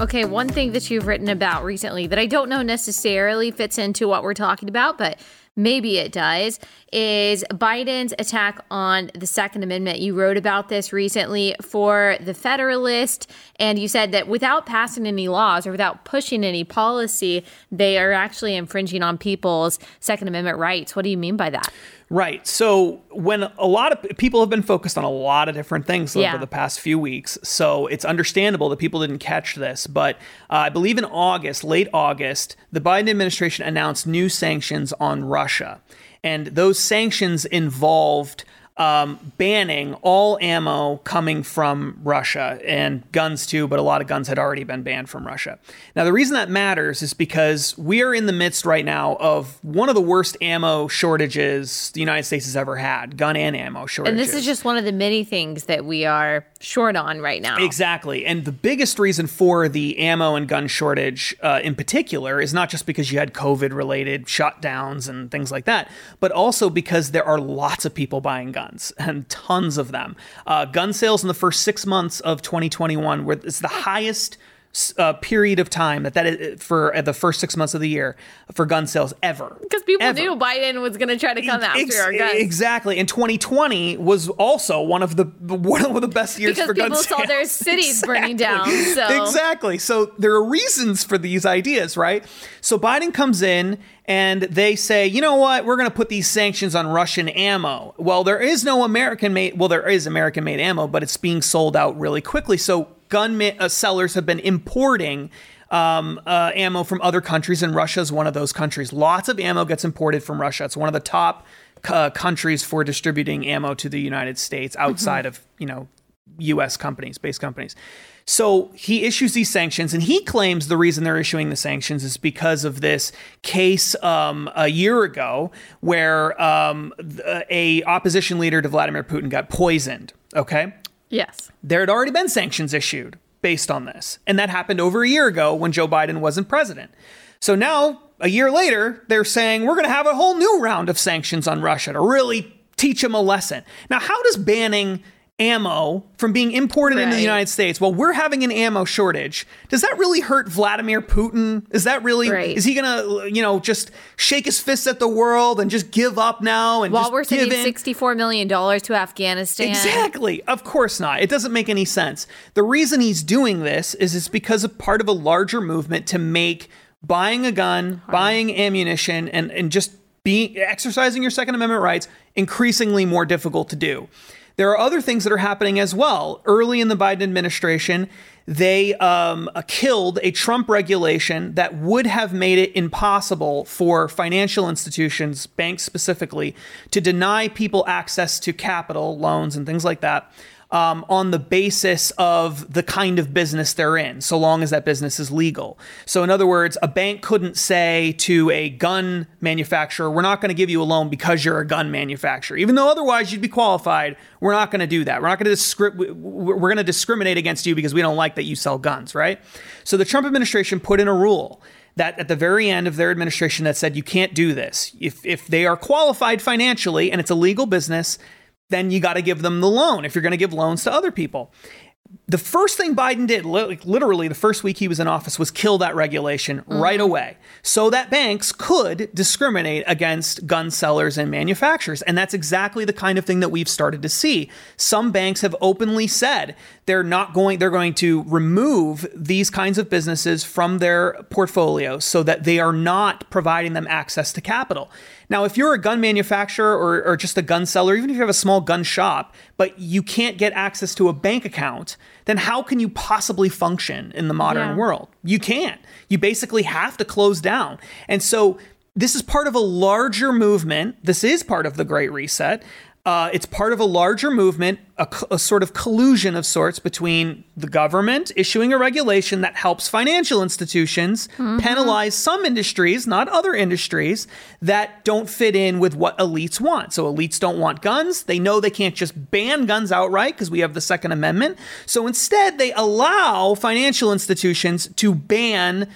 S1: Okay, one thing that you've written about recently that I don't know necessarily fits into what we're talking about, but maybe it does, is Biden's attack on the Second Amendment. You wrote about this recently for The Federalist, and you said that without passing any laws or without pushing any policy, they are actually infringing on people's Second Amendment rights. What do you mean by that?
S2: Right. So when a lot of people have been focused on a lot of different things
S1: Yeah.
S2: over the past few weeks, so it's understandable that people didn't catch this. But uh, I believe in August, late August, the Biden administration announced new sanctions on Russia, and those sanctions involved. Um, banning all ammo coming from Russia and guns too, but a lot of guns had already been banned from Russia. Now, the reason that matters is because we are in the midst right now of one of the worst ammo shortages the United States has ever had gun and ammo shortages.
S1: And this is just one of the many things that we are short on right now.
S2: Exactly. And the biggest reason for the ammo and gun shortage uh, in particular is not just because you had COVID related shutdowns and things like that, but also because there are lots of people buying guns and tons of them. Uh, gun sales in the first six months of 2021 were it's the highest. Uh, period of time that that is for uh, the first six months of the year for gun sales ever
S1: Because people
S2: Ever.
S1: knew Biden was going to try to come after
S2: Ex-
S1: our guns.
S2: Exactly. And 2020 was also one of the one of the best years
S1: Because
S2: for gun sales
S1: people saw their cities burning down, so-
S2: Exactly. So there are reasons for these ideas, right? So Biden comes in and they say, you know what, we're going to put these sanctions on Russian ammo. Well, there is no American made. Well, there is American made ammo, but it's being sold out really quickly. So gun uh, sellers have been importing um, uh, ammo from other countries, and Russia is one of those countries. Lots of ammo gets imported from Russia. It's one of the top uh, countries for distributing ammo to the United States outside of you know U.S. companies, base companies. So he issues these sanctions, and he claims the reason they're issuing the sanctions is because of this case um, a year ago where um, a opposition leader to Vladimir Putin got poisoned. Okay,
S1: Yes.
S2: there had already been sanctions issued based on this. And that happened over a year ago when Joe Biden wasn't president. So now, a year later, they're saying we're going to have a whole new round of sanctions on Russia to really teach them a lesson. Now, how does banning ammo from being imported into the United States while we're having an ammo shortage, does that really hurt Vladimir Putin? Is that really,
S1: Right.
S2: is he going to, you know, just shake his fists at the world and just give up now and
S1: While
S2: just
S1: we're sending
S2: in?
S1: $64 million to Afghanistan.
S2: Exactly. Of course not. It doesn't make any sense. The reason he's doing this is it's because of part of a larger movement to make buying a gun, buying ammunition, and, and just being exercising your Second Amendment rights increasingly more difficult to do. There are other things that are happening as well. Early in the Biden administration, they um, uh, killed a Trump regulation that would have made it impossible for financial institutions, banks specifically, to deny people access to capital, loans, and things like that. Um, on the basis of the kind of business they're in, so long as that business is legal. So, in other words, a bank couldn't say to a gun manufacturer, We're not going to give you a loan because you're a gun manufacturer, even though otherwise you'd be qualified. We're not going to do that. We're not going to discri- we- we're going to discriminate against you because we don't like that you sell guns, right? So, the Trump administration put in a rule that at the very end of their administration that said you can't do this. If if they are qualified financially and it's a legal business, then you got to give them the loan if you're going to give loans to other people. The first thing Biden did, li- literally the first week he was in office, was kill that regulation mm-hmm. right away so that banks could discriminate against gun sellers and manufacturers. And that's exactly the kind of thing that we've started to see. Some banks have openly said they're not going, they're going to remove these kinds of businesses from their portfolio so that they are not providing them access to capital. Now, if you're a gun manufacturer or, or just a gun seller, even if you have a small gun shop, but you can't get access to a bank account, then how can you possibly function in the modern
S1: Yeah.
S2: world? You can't. You basically have to close down. And so this is part of a larger movement. This is part of the Great Reset Uh, it's part of a larger movement, a, a sort of collusion of sorts between the government issuing a regulation that helps financial institutions penalize some industries, not other industries, that don't fit in with what elites want. So elites don't want guns. They know they can't just ban guns outright because we have the Second Amendment. So instead, they allow financial institutions to ban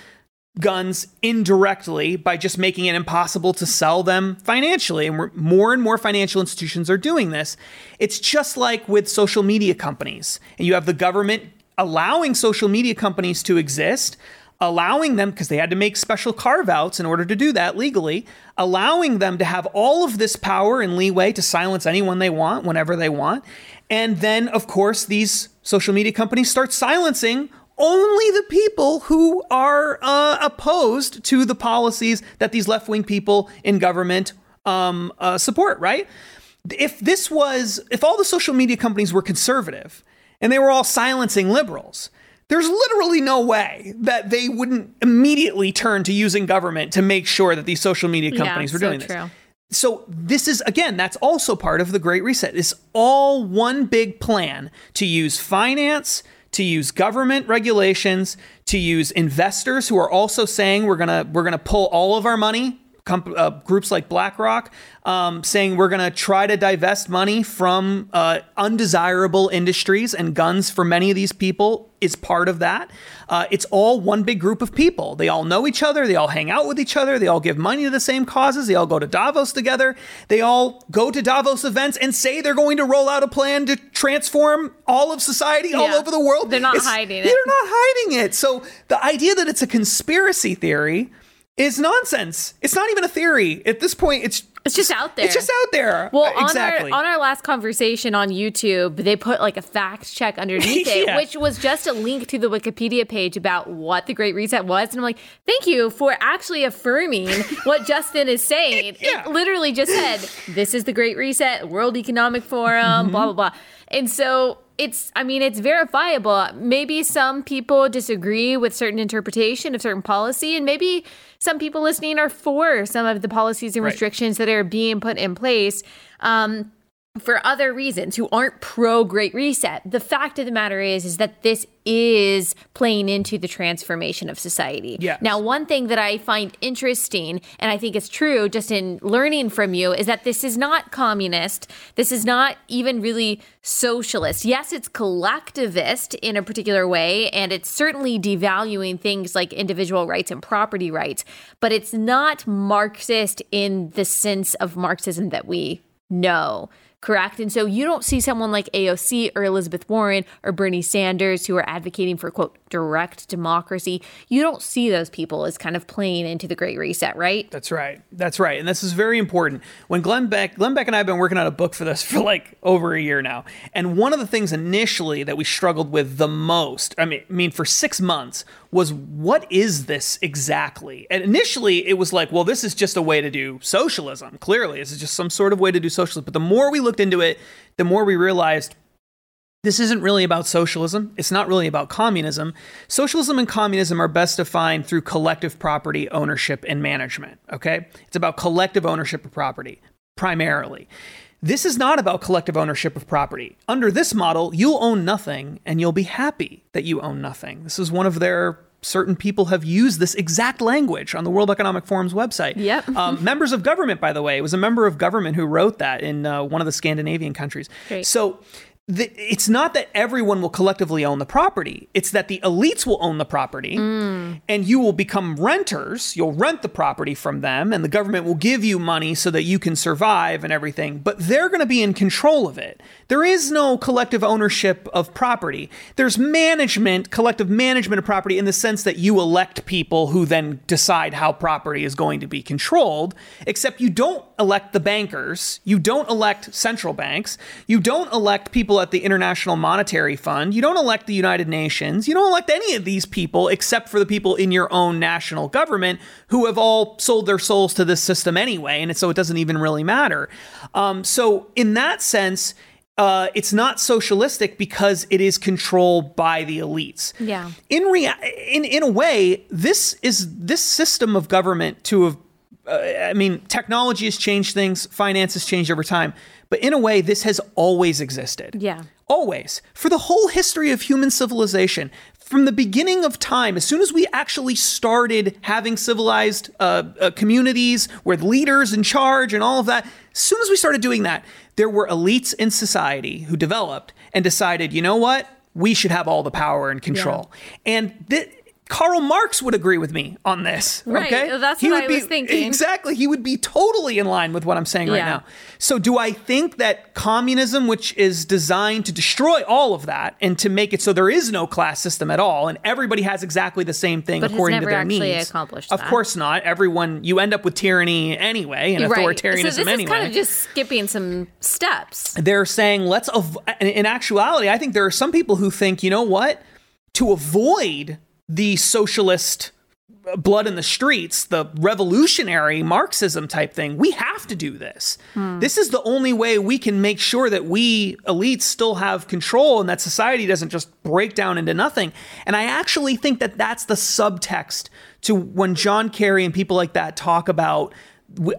S2: guns indirectly by just making it impossible to sell them financially. And more and more financial institutions are doing this. It's just like with social media companies. And you have the government allowing social media companies to exist, allowing them, because they had to make special carve outs in order to do that legally, allowing them to have all of this power and leeway to silence anyone they want whenever they want. And then, of course, these social media companies start silencing only the people who are uh, opposed to the policies that these left wing people in government um, uh, support, right? If this was, if all the social media companies were conservative and they were all silencing liberals, there's literally no way that they wouldn't immediately turn to using government to make sure that these social media companies were
S1: so
S2: doing this.
S1: true.
S2: So this is again, that's also part of the Great Reset. It's all one big plan to use finance, to use government regulations, to use investors who are also saying we're gonna we're gonna pull all of our money. Comp- uh, groups like BlackRock um, saying we're going to try to divest money from uh, undesirable industries, and guns for many of these people is part of that. Uh, it's all one big group of people. They all know each other. They all hang out with each other. They all give money to the same causes. They all go to Davos together. They all go to Davos events and say they're going to roll out a plan to transform all of society all over the world.
S1: They're not hiding it.
S2: They're not hiding it. So the idea that it's a conspiracy theory is nonsense. It's not even a theory. At this point, it's
S1: It's just out there.
S2: It's just out there.
S1: Well,
S2: Uh, exactly.
S1: on our on our last conversation on YouTube, they put like a fact check underneath it, which was just a link to the Wikipedia page about what the Great Reset was. And I'm like, thank you for actually affirming what Justin is saying.
S2: Yeah.
S1: It literally just said, "This is the Great Reset, World Economic Forum,
S2: Mm-hmm.
S1: blah blah blah." And so it's i mean it's verifiable maybe some people disagree with certain interpretation of certain policy and maybe some people listening are for some of the policies and
S2: Right.
S1: restrictions that are being put in place um, for other reasons who aren't pro great reset. The fact of the matter is is that this is playing into the transformation of society.
S2: Yes.
S1: now one thing that i find interesting and i think it's true just in learning from you is that this is not communist. This is not even really socialist. Yes it's collectivist in a particular way and it's certainly devaluing things like individual rights and property rights but it's not marxist in the sense of marxism that we know correct and so you don't see someone like aoc or elizabeth warren or bernie sanders who are advocating for quote direct democracy you don't see those people as kind of playing into the great reset right
S2: That's right. That's right. And this is very important. When Glenn Beck, Glenn Beck and I have been working on a book for this for like over a year now. And one of the things initially that we struggled with the most, I mean, I mean for 6 months was what is this exactly? And initially it was like, well, this is just a way to do socialism. Clearly, this is just some sort of way to do socialism. But the more we looked into it, the more we realized this isn't really about socialism. It's not really about communism. Socialism and communism are best defined through collective property ownership and management. Okay? It's about collective ownership of property, primarily. This is not about collective ownership of property. Under this model, you'll own nothing and you'll be happy that you own nothing. This is one of their certain people have used this exact language on the World Economic Forum's website.
S1: Yep.
S2: um, members of government, by the way, it was a member of government who wrote that in uh, one of the Scandinavian countries.
S1: Great.
S2: So the, it's not that everyone will collectively own the property. It's that the elites will own the property mm. and you will become renters. You'll rent the property from them and the government will give you money so that you can survive and everything, but they're going to be in control of it. There is no collective ownership of property. There's management, collective management of property in the sense that you elect people who then decide how property is going to be controlled, except you don't elect the bankers, you don't elect central banks, you don't elect people at the International Monetary Fund, you don't elect the United Nations, you don't elect any of these people except for the people in your own national government who have all sold their souls to this system anyway, and so it doesn't even really matter. Um, so, in that sense, uh, it's not socialistic because it is controlled by the elites.
S1: Yeah.
S2: In rea- in in a way, this is this system of government to have. Uh, I mean, technology has changed things, finance has changed over time, but in a way, this has always existed.
S1: Yeah.
S2: Always. For the whole history of human civilization, from the beginning of time, as soon as we actually started having civilized uh, uh, communities with leaders in charge and all of that, as soon as we started doing that, there were elites in society who developed and decided, you know what? We should have all the power and control. Yeah. And th- Karl Marx would agree with me on this.
S1: Right.
S2: Okay?
S1: Oh, that's
S2: he
S1: what I
S2: be,
S1: was thinking.
S2: Exactly. He would be totally in line with what I'm saying right now. So, do I think that communism, which is designed to destroy all of that and to make it so there is no class system at all and everybody has exactly the same thing
S1: But
S2: according to their needs?
S1: accomplished
S2: Of
S1: that.
S2: course not. Everyone, you end up with tyranny anyway and
S1: Right.
S2: authoritarianism
S1: So this
S2: anyway
S1: is kind of just skipping some steps.
S2: they're saying let's av- in actuality i think there are some people who think you know what to avoid the socialist uh, blood in the streets the revolutionary marxism type thing. We have to do this. Hmm. This is the only way we can make sure that we elites still have control and that society doesn't just break down into nothing. And i actually think that that's the subtext to when john kerry and people like that talk about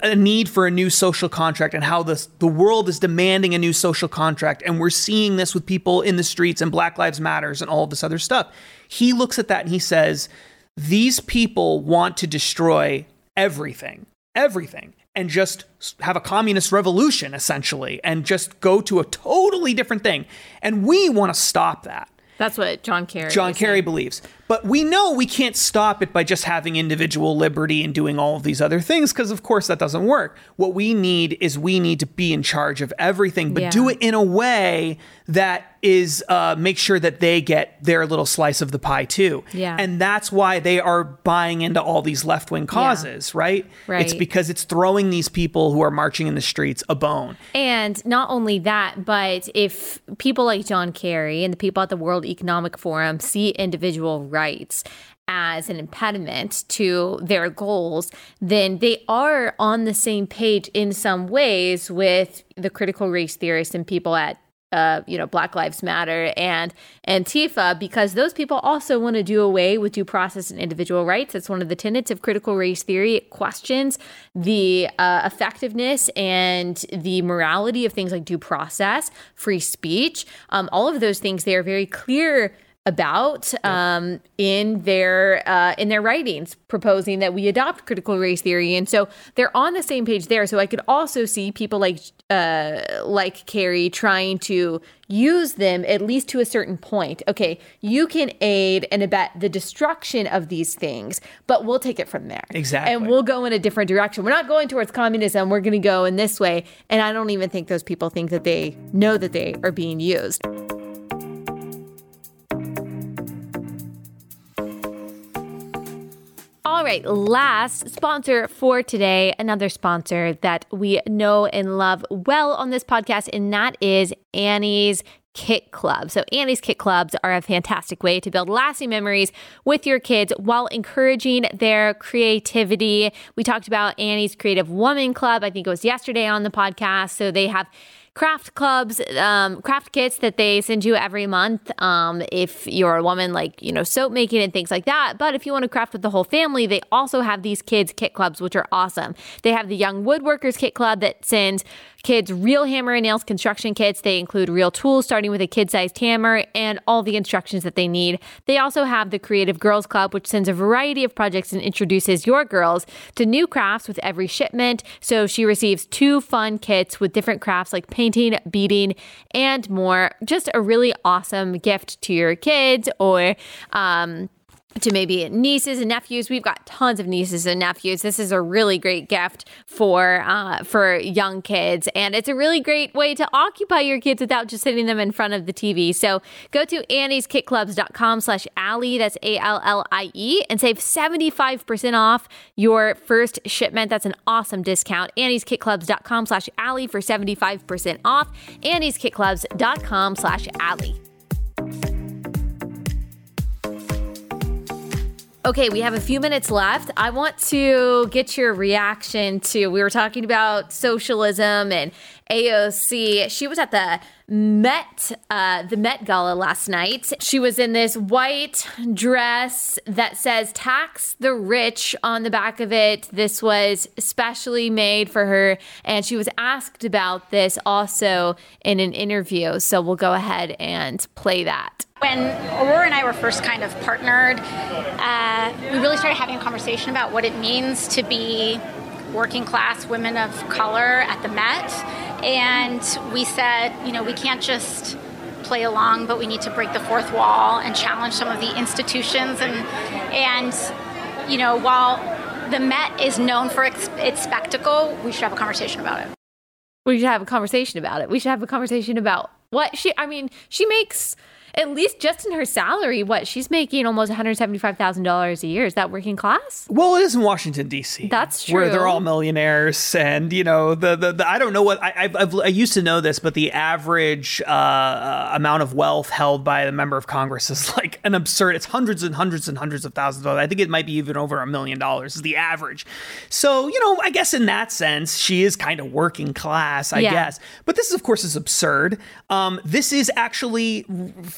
S2: a need for a new social contract and how this the world is demanding a new social contract and we're seeing this with people in the streets and black lives matters and all this other stuff he looks at that and he says these people want to destroy everything everything and just have a communist revolution essentially and just go to a totally different thing and we want to stop that
S1: That's what John Kerry.
S2: John Kerry
S1: saying.
S2: believes. But we know we can't stop it by just having individual liberty and doing all of these other things because, of course, that doesn't work. What we need is we need to be in charge of everything, but
S1: Yeah.
S2: do it in a way that is uh, make sure that they get their little slice of the pie too.
S1: Yeah.
S2: And that's why they are buying into all these left wing causes, right?
S1: Right.
S2: It's because it's throwing these people who are marching in the streets a bone.
S1: And not only that, but if people like John Kerry and the people at the World Economic Forum see individual rights as an impediment to their goals, then they are on the same page in some ways with the critical race theorists and people at uh, you know, Black Lives Matter and Antifa, because those people also want to do away with due process and individual rights. That's one of the tenets of critical race theory. It questions the uh, effectiveness and the morality of things like due process, free speech, um, all of those things. They are very clear about um, in their uh, in their writings, proposing that we adopt critical race theory, and so they're on the same page there. So I could also see people like uh, like Kerry trying to use them at least to a certain point. Okay, you can aid and abet the destruction of these things, but we'll take it from there.
S2: Exactly.
S1: and we'll go in a different direction. We're not going towards communism. We're going to go in this way, and I don't even think those people think that they know that they are being used. All right, last sponsor for today, another sponsor that we know and love well on this podcast, and that is Annie's Kit Club. So, Annie's Kit Clubs are a fantastic way to build lasting memories with your kids while encouraging their creativity. We talked about Annie's Creative Woman Club, I think it was yesterday on the podcast. So, they have craft clubs, um, craft kits that they send you every month. Um, if you're a woman, like, you know, soap making and things like that. But if you want to craft with the whole family, they also have these kids' kit clubs, which are awesome. They have the Young Woodworkers Kit Club that sends kids real hammer and nails construction kits. They include real tools, starting with a kid sized hammer and all the instructions that they need. They also have the Creative Girls Club, which sends a variety of projects and introduces your girls to new crafts with every shipment. So she receives two fun kits with different crafts like painting, beading, and more. Just a really awesome gift to your kids or, um, to maybe nieces and nephews. We've got tons of nieces and nephews. This is a really great gift for uh, for young kids, and it's a really great way to occupy your kids without just sitting them in front of the TV. So go to annieskitclubs.com slash Allie, that's A-L-L-I-E, and save 75% off your first shipment. That's an awesome discount. annieskitclubs.com slash Allie for 75% off. annieskitclubs.com slash Allie. Okay, we have a few minutes left. I want to get your reaction to we were talking about socialism and AOC. She was at the Met, uh, the Met Gala last night. She was in this white dress that says "Tax the Rich" on the back of it. This was specially made for her, and she was asked about this also in an interview. So we'll go ahead and play that.
S3: When Aurora and I were first kind of partnered, uh, we really started having a conversation about what it means to be working class women of color at the Met. And we said, you know, we can't just play along, but we need to break the fourth wall and challenge some of the institutions. And, and you know, while the Met is known for its, its spectacle, we should have a conversation about it.
S1: We should have a conversation about it. We should have a conversation about what she, I mean, she makes at least just in her salary, what she's making almost one hundred seventy five thousand dollars a year. Is that working class?
S2: Well, it is in Washington D.C.
S1: That's true.
S2: Where they're all millionaires, and you know the the, the I don't know what I I've, I've, i used to know this, but the average uh, uh, amount of wealth held by a member of Congress is like an absurd. It's hundreds and hundreds and hundreds of thousands of dollars. I think it might be even over a million dollars is the average. So you know, I guess in that sense, she is kind of working class, I yeah. guess. But this, of course, is absurd. Um, this is actually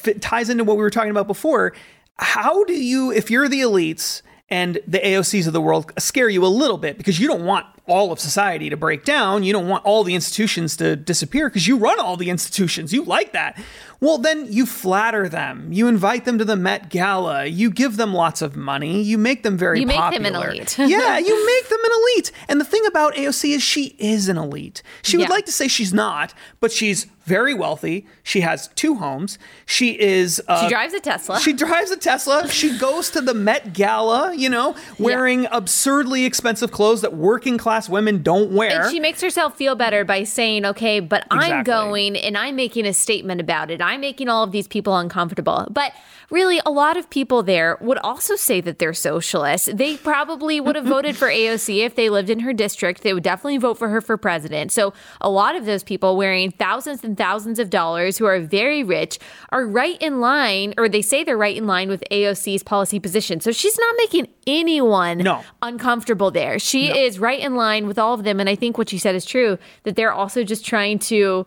S2: fit, ties into what we were talking about before. How do you, if you're the elites and the AOCs of the world scare you a little bit because you don't want all of society to break down. You don't want all the institutions to disappear because you run all the institutions. You like that. Well, then you flatter them. You invite them to the Met Gala. You give them lots of money. You make them very popular.
S1: you
S2: popular.
S1: make them an elite.
S2: yeah, you make them an elite. And the thing about AOC is she is an elite. She would like to say she's not, but she's very wealthy. She has two homes. She is.
S1: Uh, she drives a Tesla.
S2: She drives a Tesla. she goes to the Met Gala, you know, wearing yeah. absurdly expensive clothes that working class women don't wear.
S1: And she makes herself feel better by saying, okay, but exactly. I'm going and I'm making a statement about it. I'm making all of these people uncomfortable. But really, a lot of people there would also say that they're socialists. They probably would have voted for AOC if they lived in her district. They would definitely vote for her for president. So a lot of those people wearing thousands and thousands of dollars who are very rich are right in line, or they say they're right in line with AOC's policy position. So she's not making anyone
S2: no.
S1: uncomfortable there. She no. is right in line with all of them. And I think what she said is true that they're also just trying to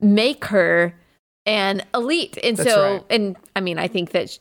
S1: make her an elite. And That's so, right. and I mean, I think that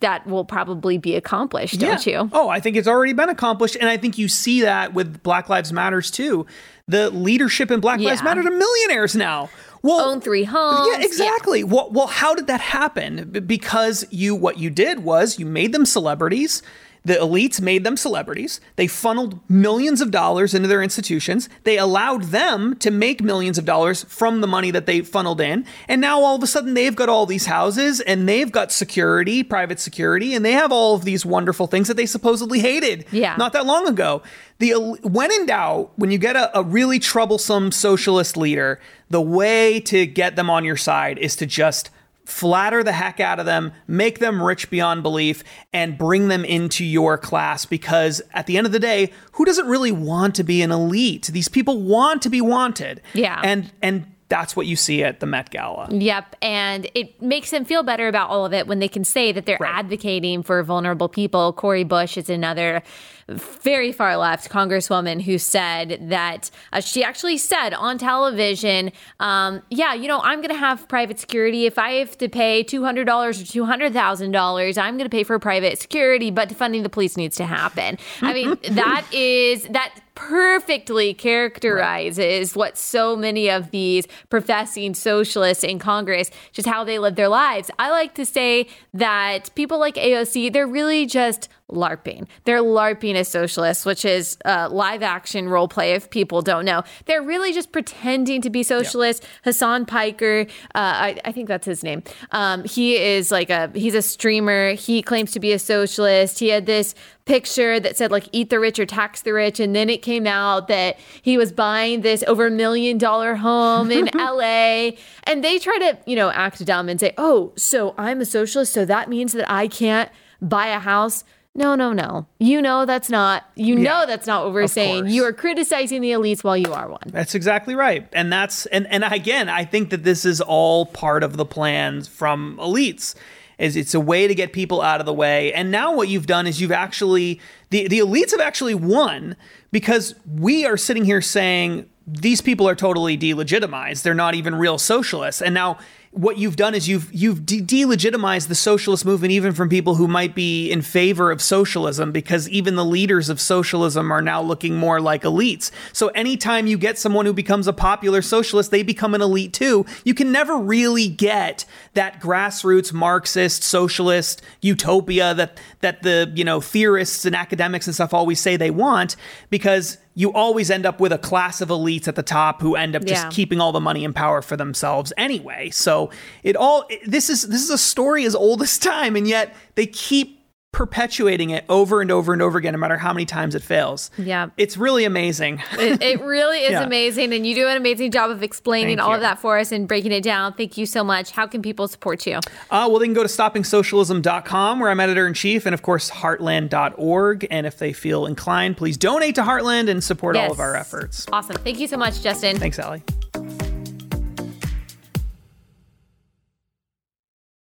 S1: that will probably be accomplished, don't you?
S2: Oh, I think it's already been accomplished. And I think you see that with Black Lives Matters too. The leadership in Black yeah. Lives Matter to millionaires now.
S1: Well, own three homes.
S2: Yeah, exactly. Yeah. Well, well, how did that happen? Because you, what you did was you made them celebrities. The elites made them celebrities. They funneled millions of dollars into their institutions. They allowed them to make millions of dollars from the money that they funneled in. And now all of a sudden they've got all these houses and they've got security, private security, and they have all of these wonderful things that they supposedly hated
S1: yeah.
S2: not that long ago. The when in doubt, when you get a, a really troublesome socialist leader, the way to get them on your side is to just flatter the heck out of them, make them rich beyond belief, and bring them into your class because at the end of the day, who doesn't really want to be an elite? These people want to be wanted.
S1: Yeah.
S2: And and that's what you see at the Met Gala.
S1: Yep. And it makes them feel better about all of it when they can say that they're right. advocating for vulnerable people. Cori Bush is another very far left congresswoman who said that uh, she actually said on television, um, yeah, you know, I'm going to have private security. If I have to pay $200 or $200,000, I'm going to pay for private security, but funding the police needs to happen. I mean, that is, that perfectly characterizes right. what so many of these professing socialists in Congress, just how they live their lives. I like to say that people like AOC, they're really just LARPing. They're LARPing as socialists, which is uh, live action role play. If people don't know, they're really just pretending to be socialists. Yeah. Hasan Piker, uh, I, I, think that's his name. Um, he is like a he's a streamer. He claims to be a socialist. He had this picture that said like "eat the rich" or "tax the rich," and then it came out that he was buying this over a million dollar home in L.A. And they try to you know act dumb and say, "Oh, so I'm a socialist, so that means that I can't." buy a house no, no, no. You know that's not. You yeah, know that's not what we're saying. Course. You are criticizing the elites while you are one.
S2: That's exactly right. And that's and and again, I think that this is all part of the plans from elites. is it's a way to get people out of the way. And now what you've done is you've actually the the elites have actually won because we are sitting here saying these people are totally delegitimized. They're not even real socialists. And now what you've done is you've you've de- delegitimized the socialist movement even from people who might be in favor of socialism because even the leaders of socialism are now looking more like elites. So anytime you get someone who becomes a popular socialist, they become an elite too. You can never really get that grassroots Marxist socialist utopia that that the, you know, theorists and academics and stuff always say they want because you always end up with a class of elites at the top who end up just
S1: Yeah.
S2: keeping all the money and power for themselves anyway. So it all this is this is a story as old as time, and yet they keep perpetuating it over and over and over again, no matter how many times it fails.
S1: Yeah.
S2: it's really amazing.
S1: It, it really is
S2: Yeah.
S1: amazing. And you do an amazing job of explaining
S2: Thank
S1: all
S2: you.
S1: of that for us and breaking it down. Thank you so much. How can people support you?
S2: Uh, well, they can go to stoppingsocialism.com, where I'm editor in chief, and of course, heartland.org. And if they feel inclined, please donate to Heartland and support all of our efforts.
S1: Awesome. Thank you so much, Justin.
S2: Thanks, Allie.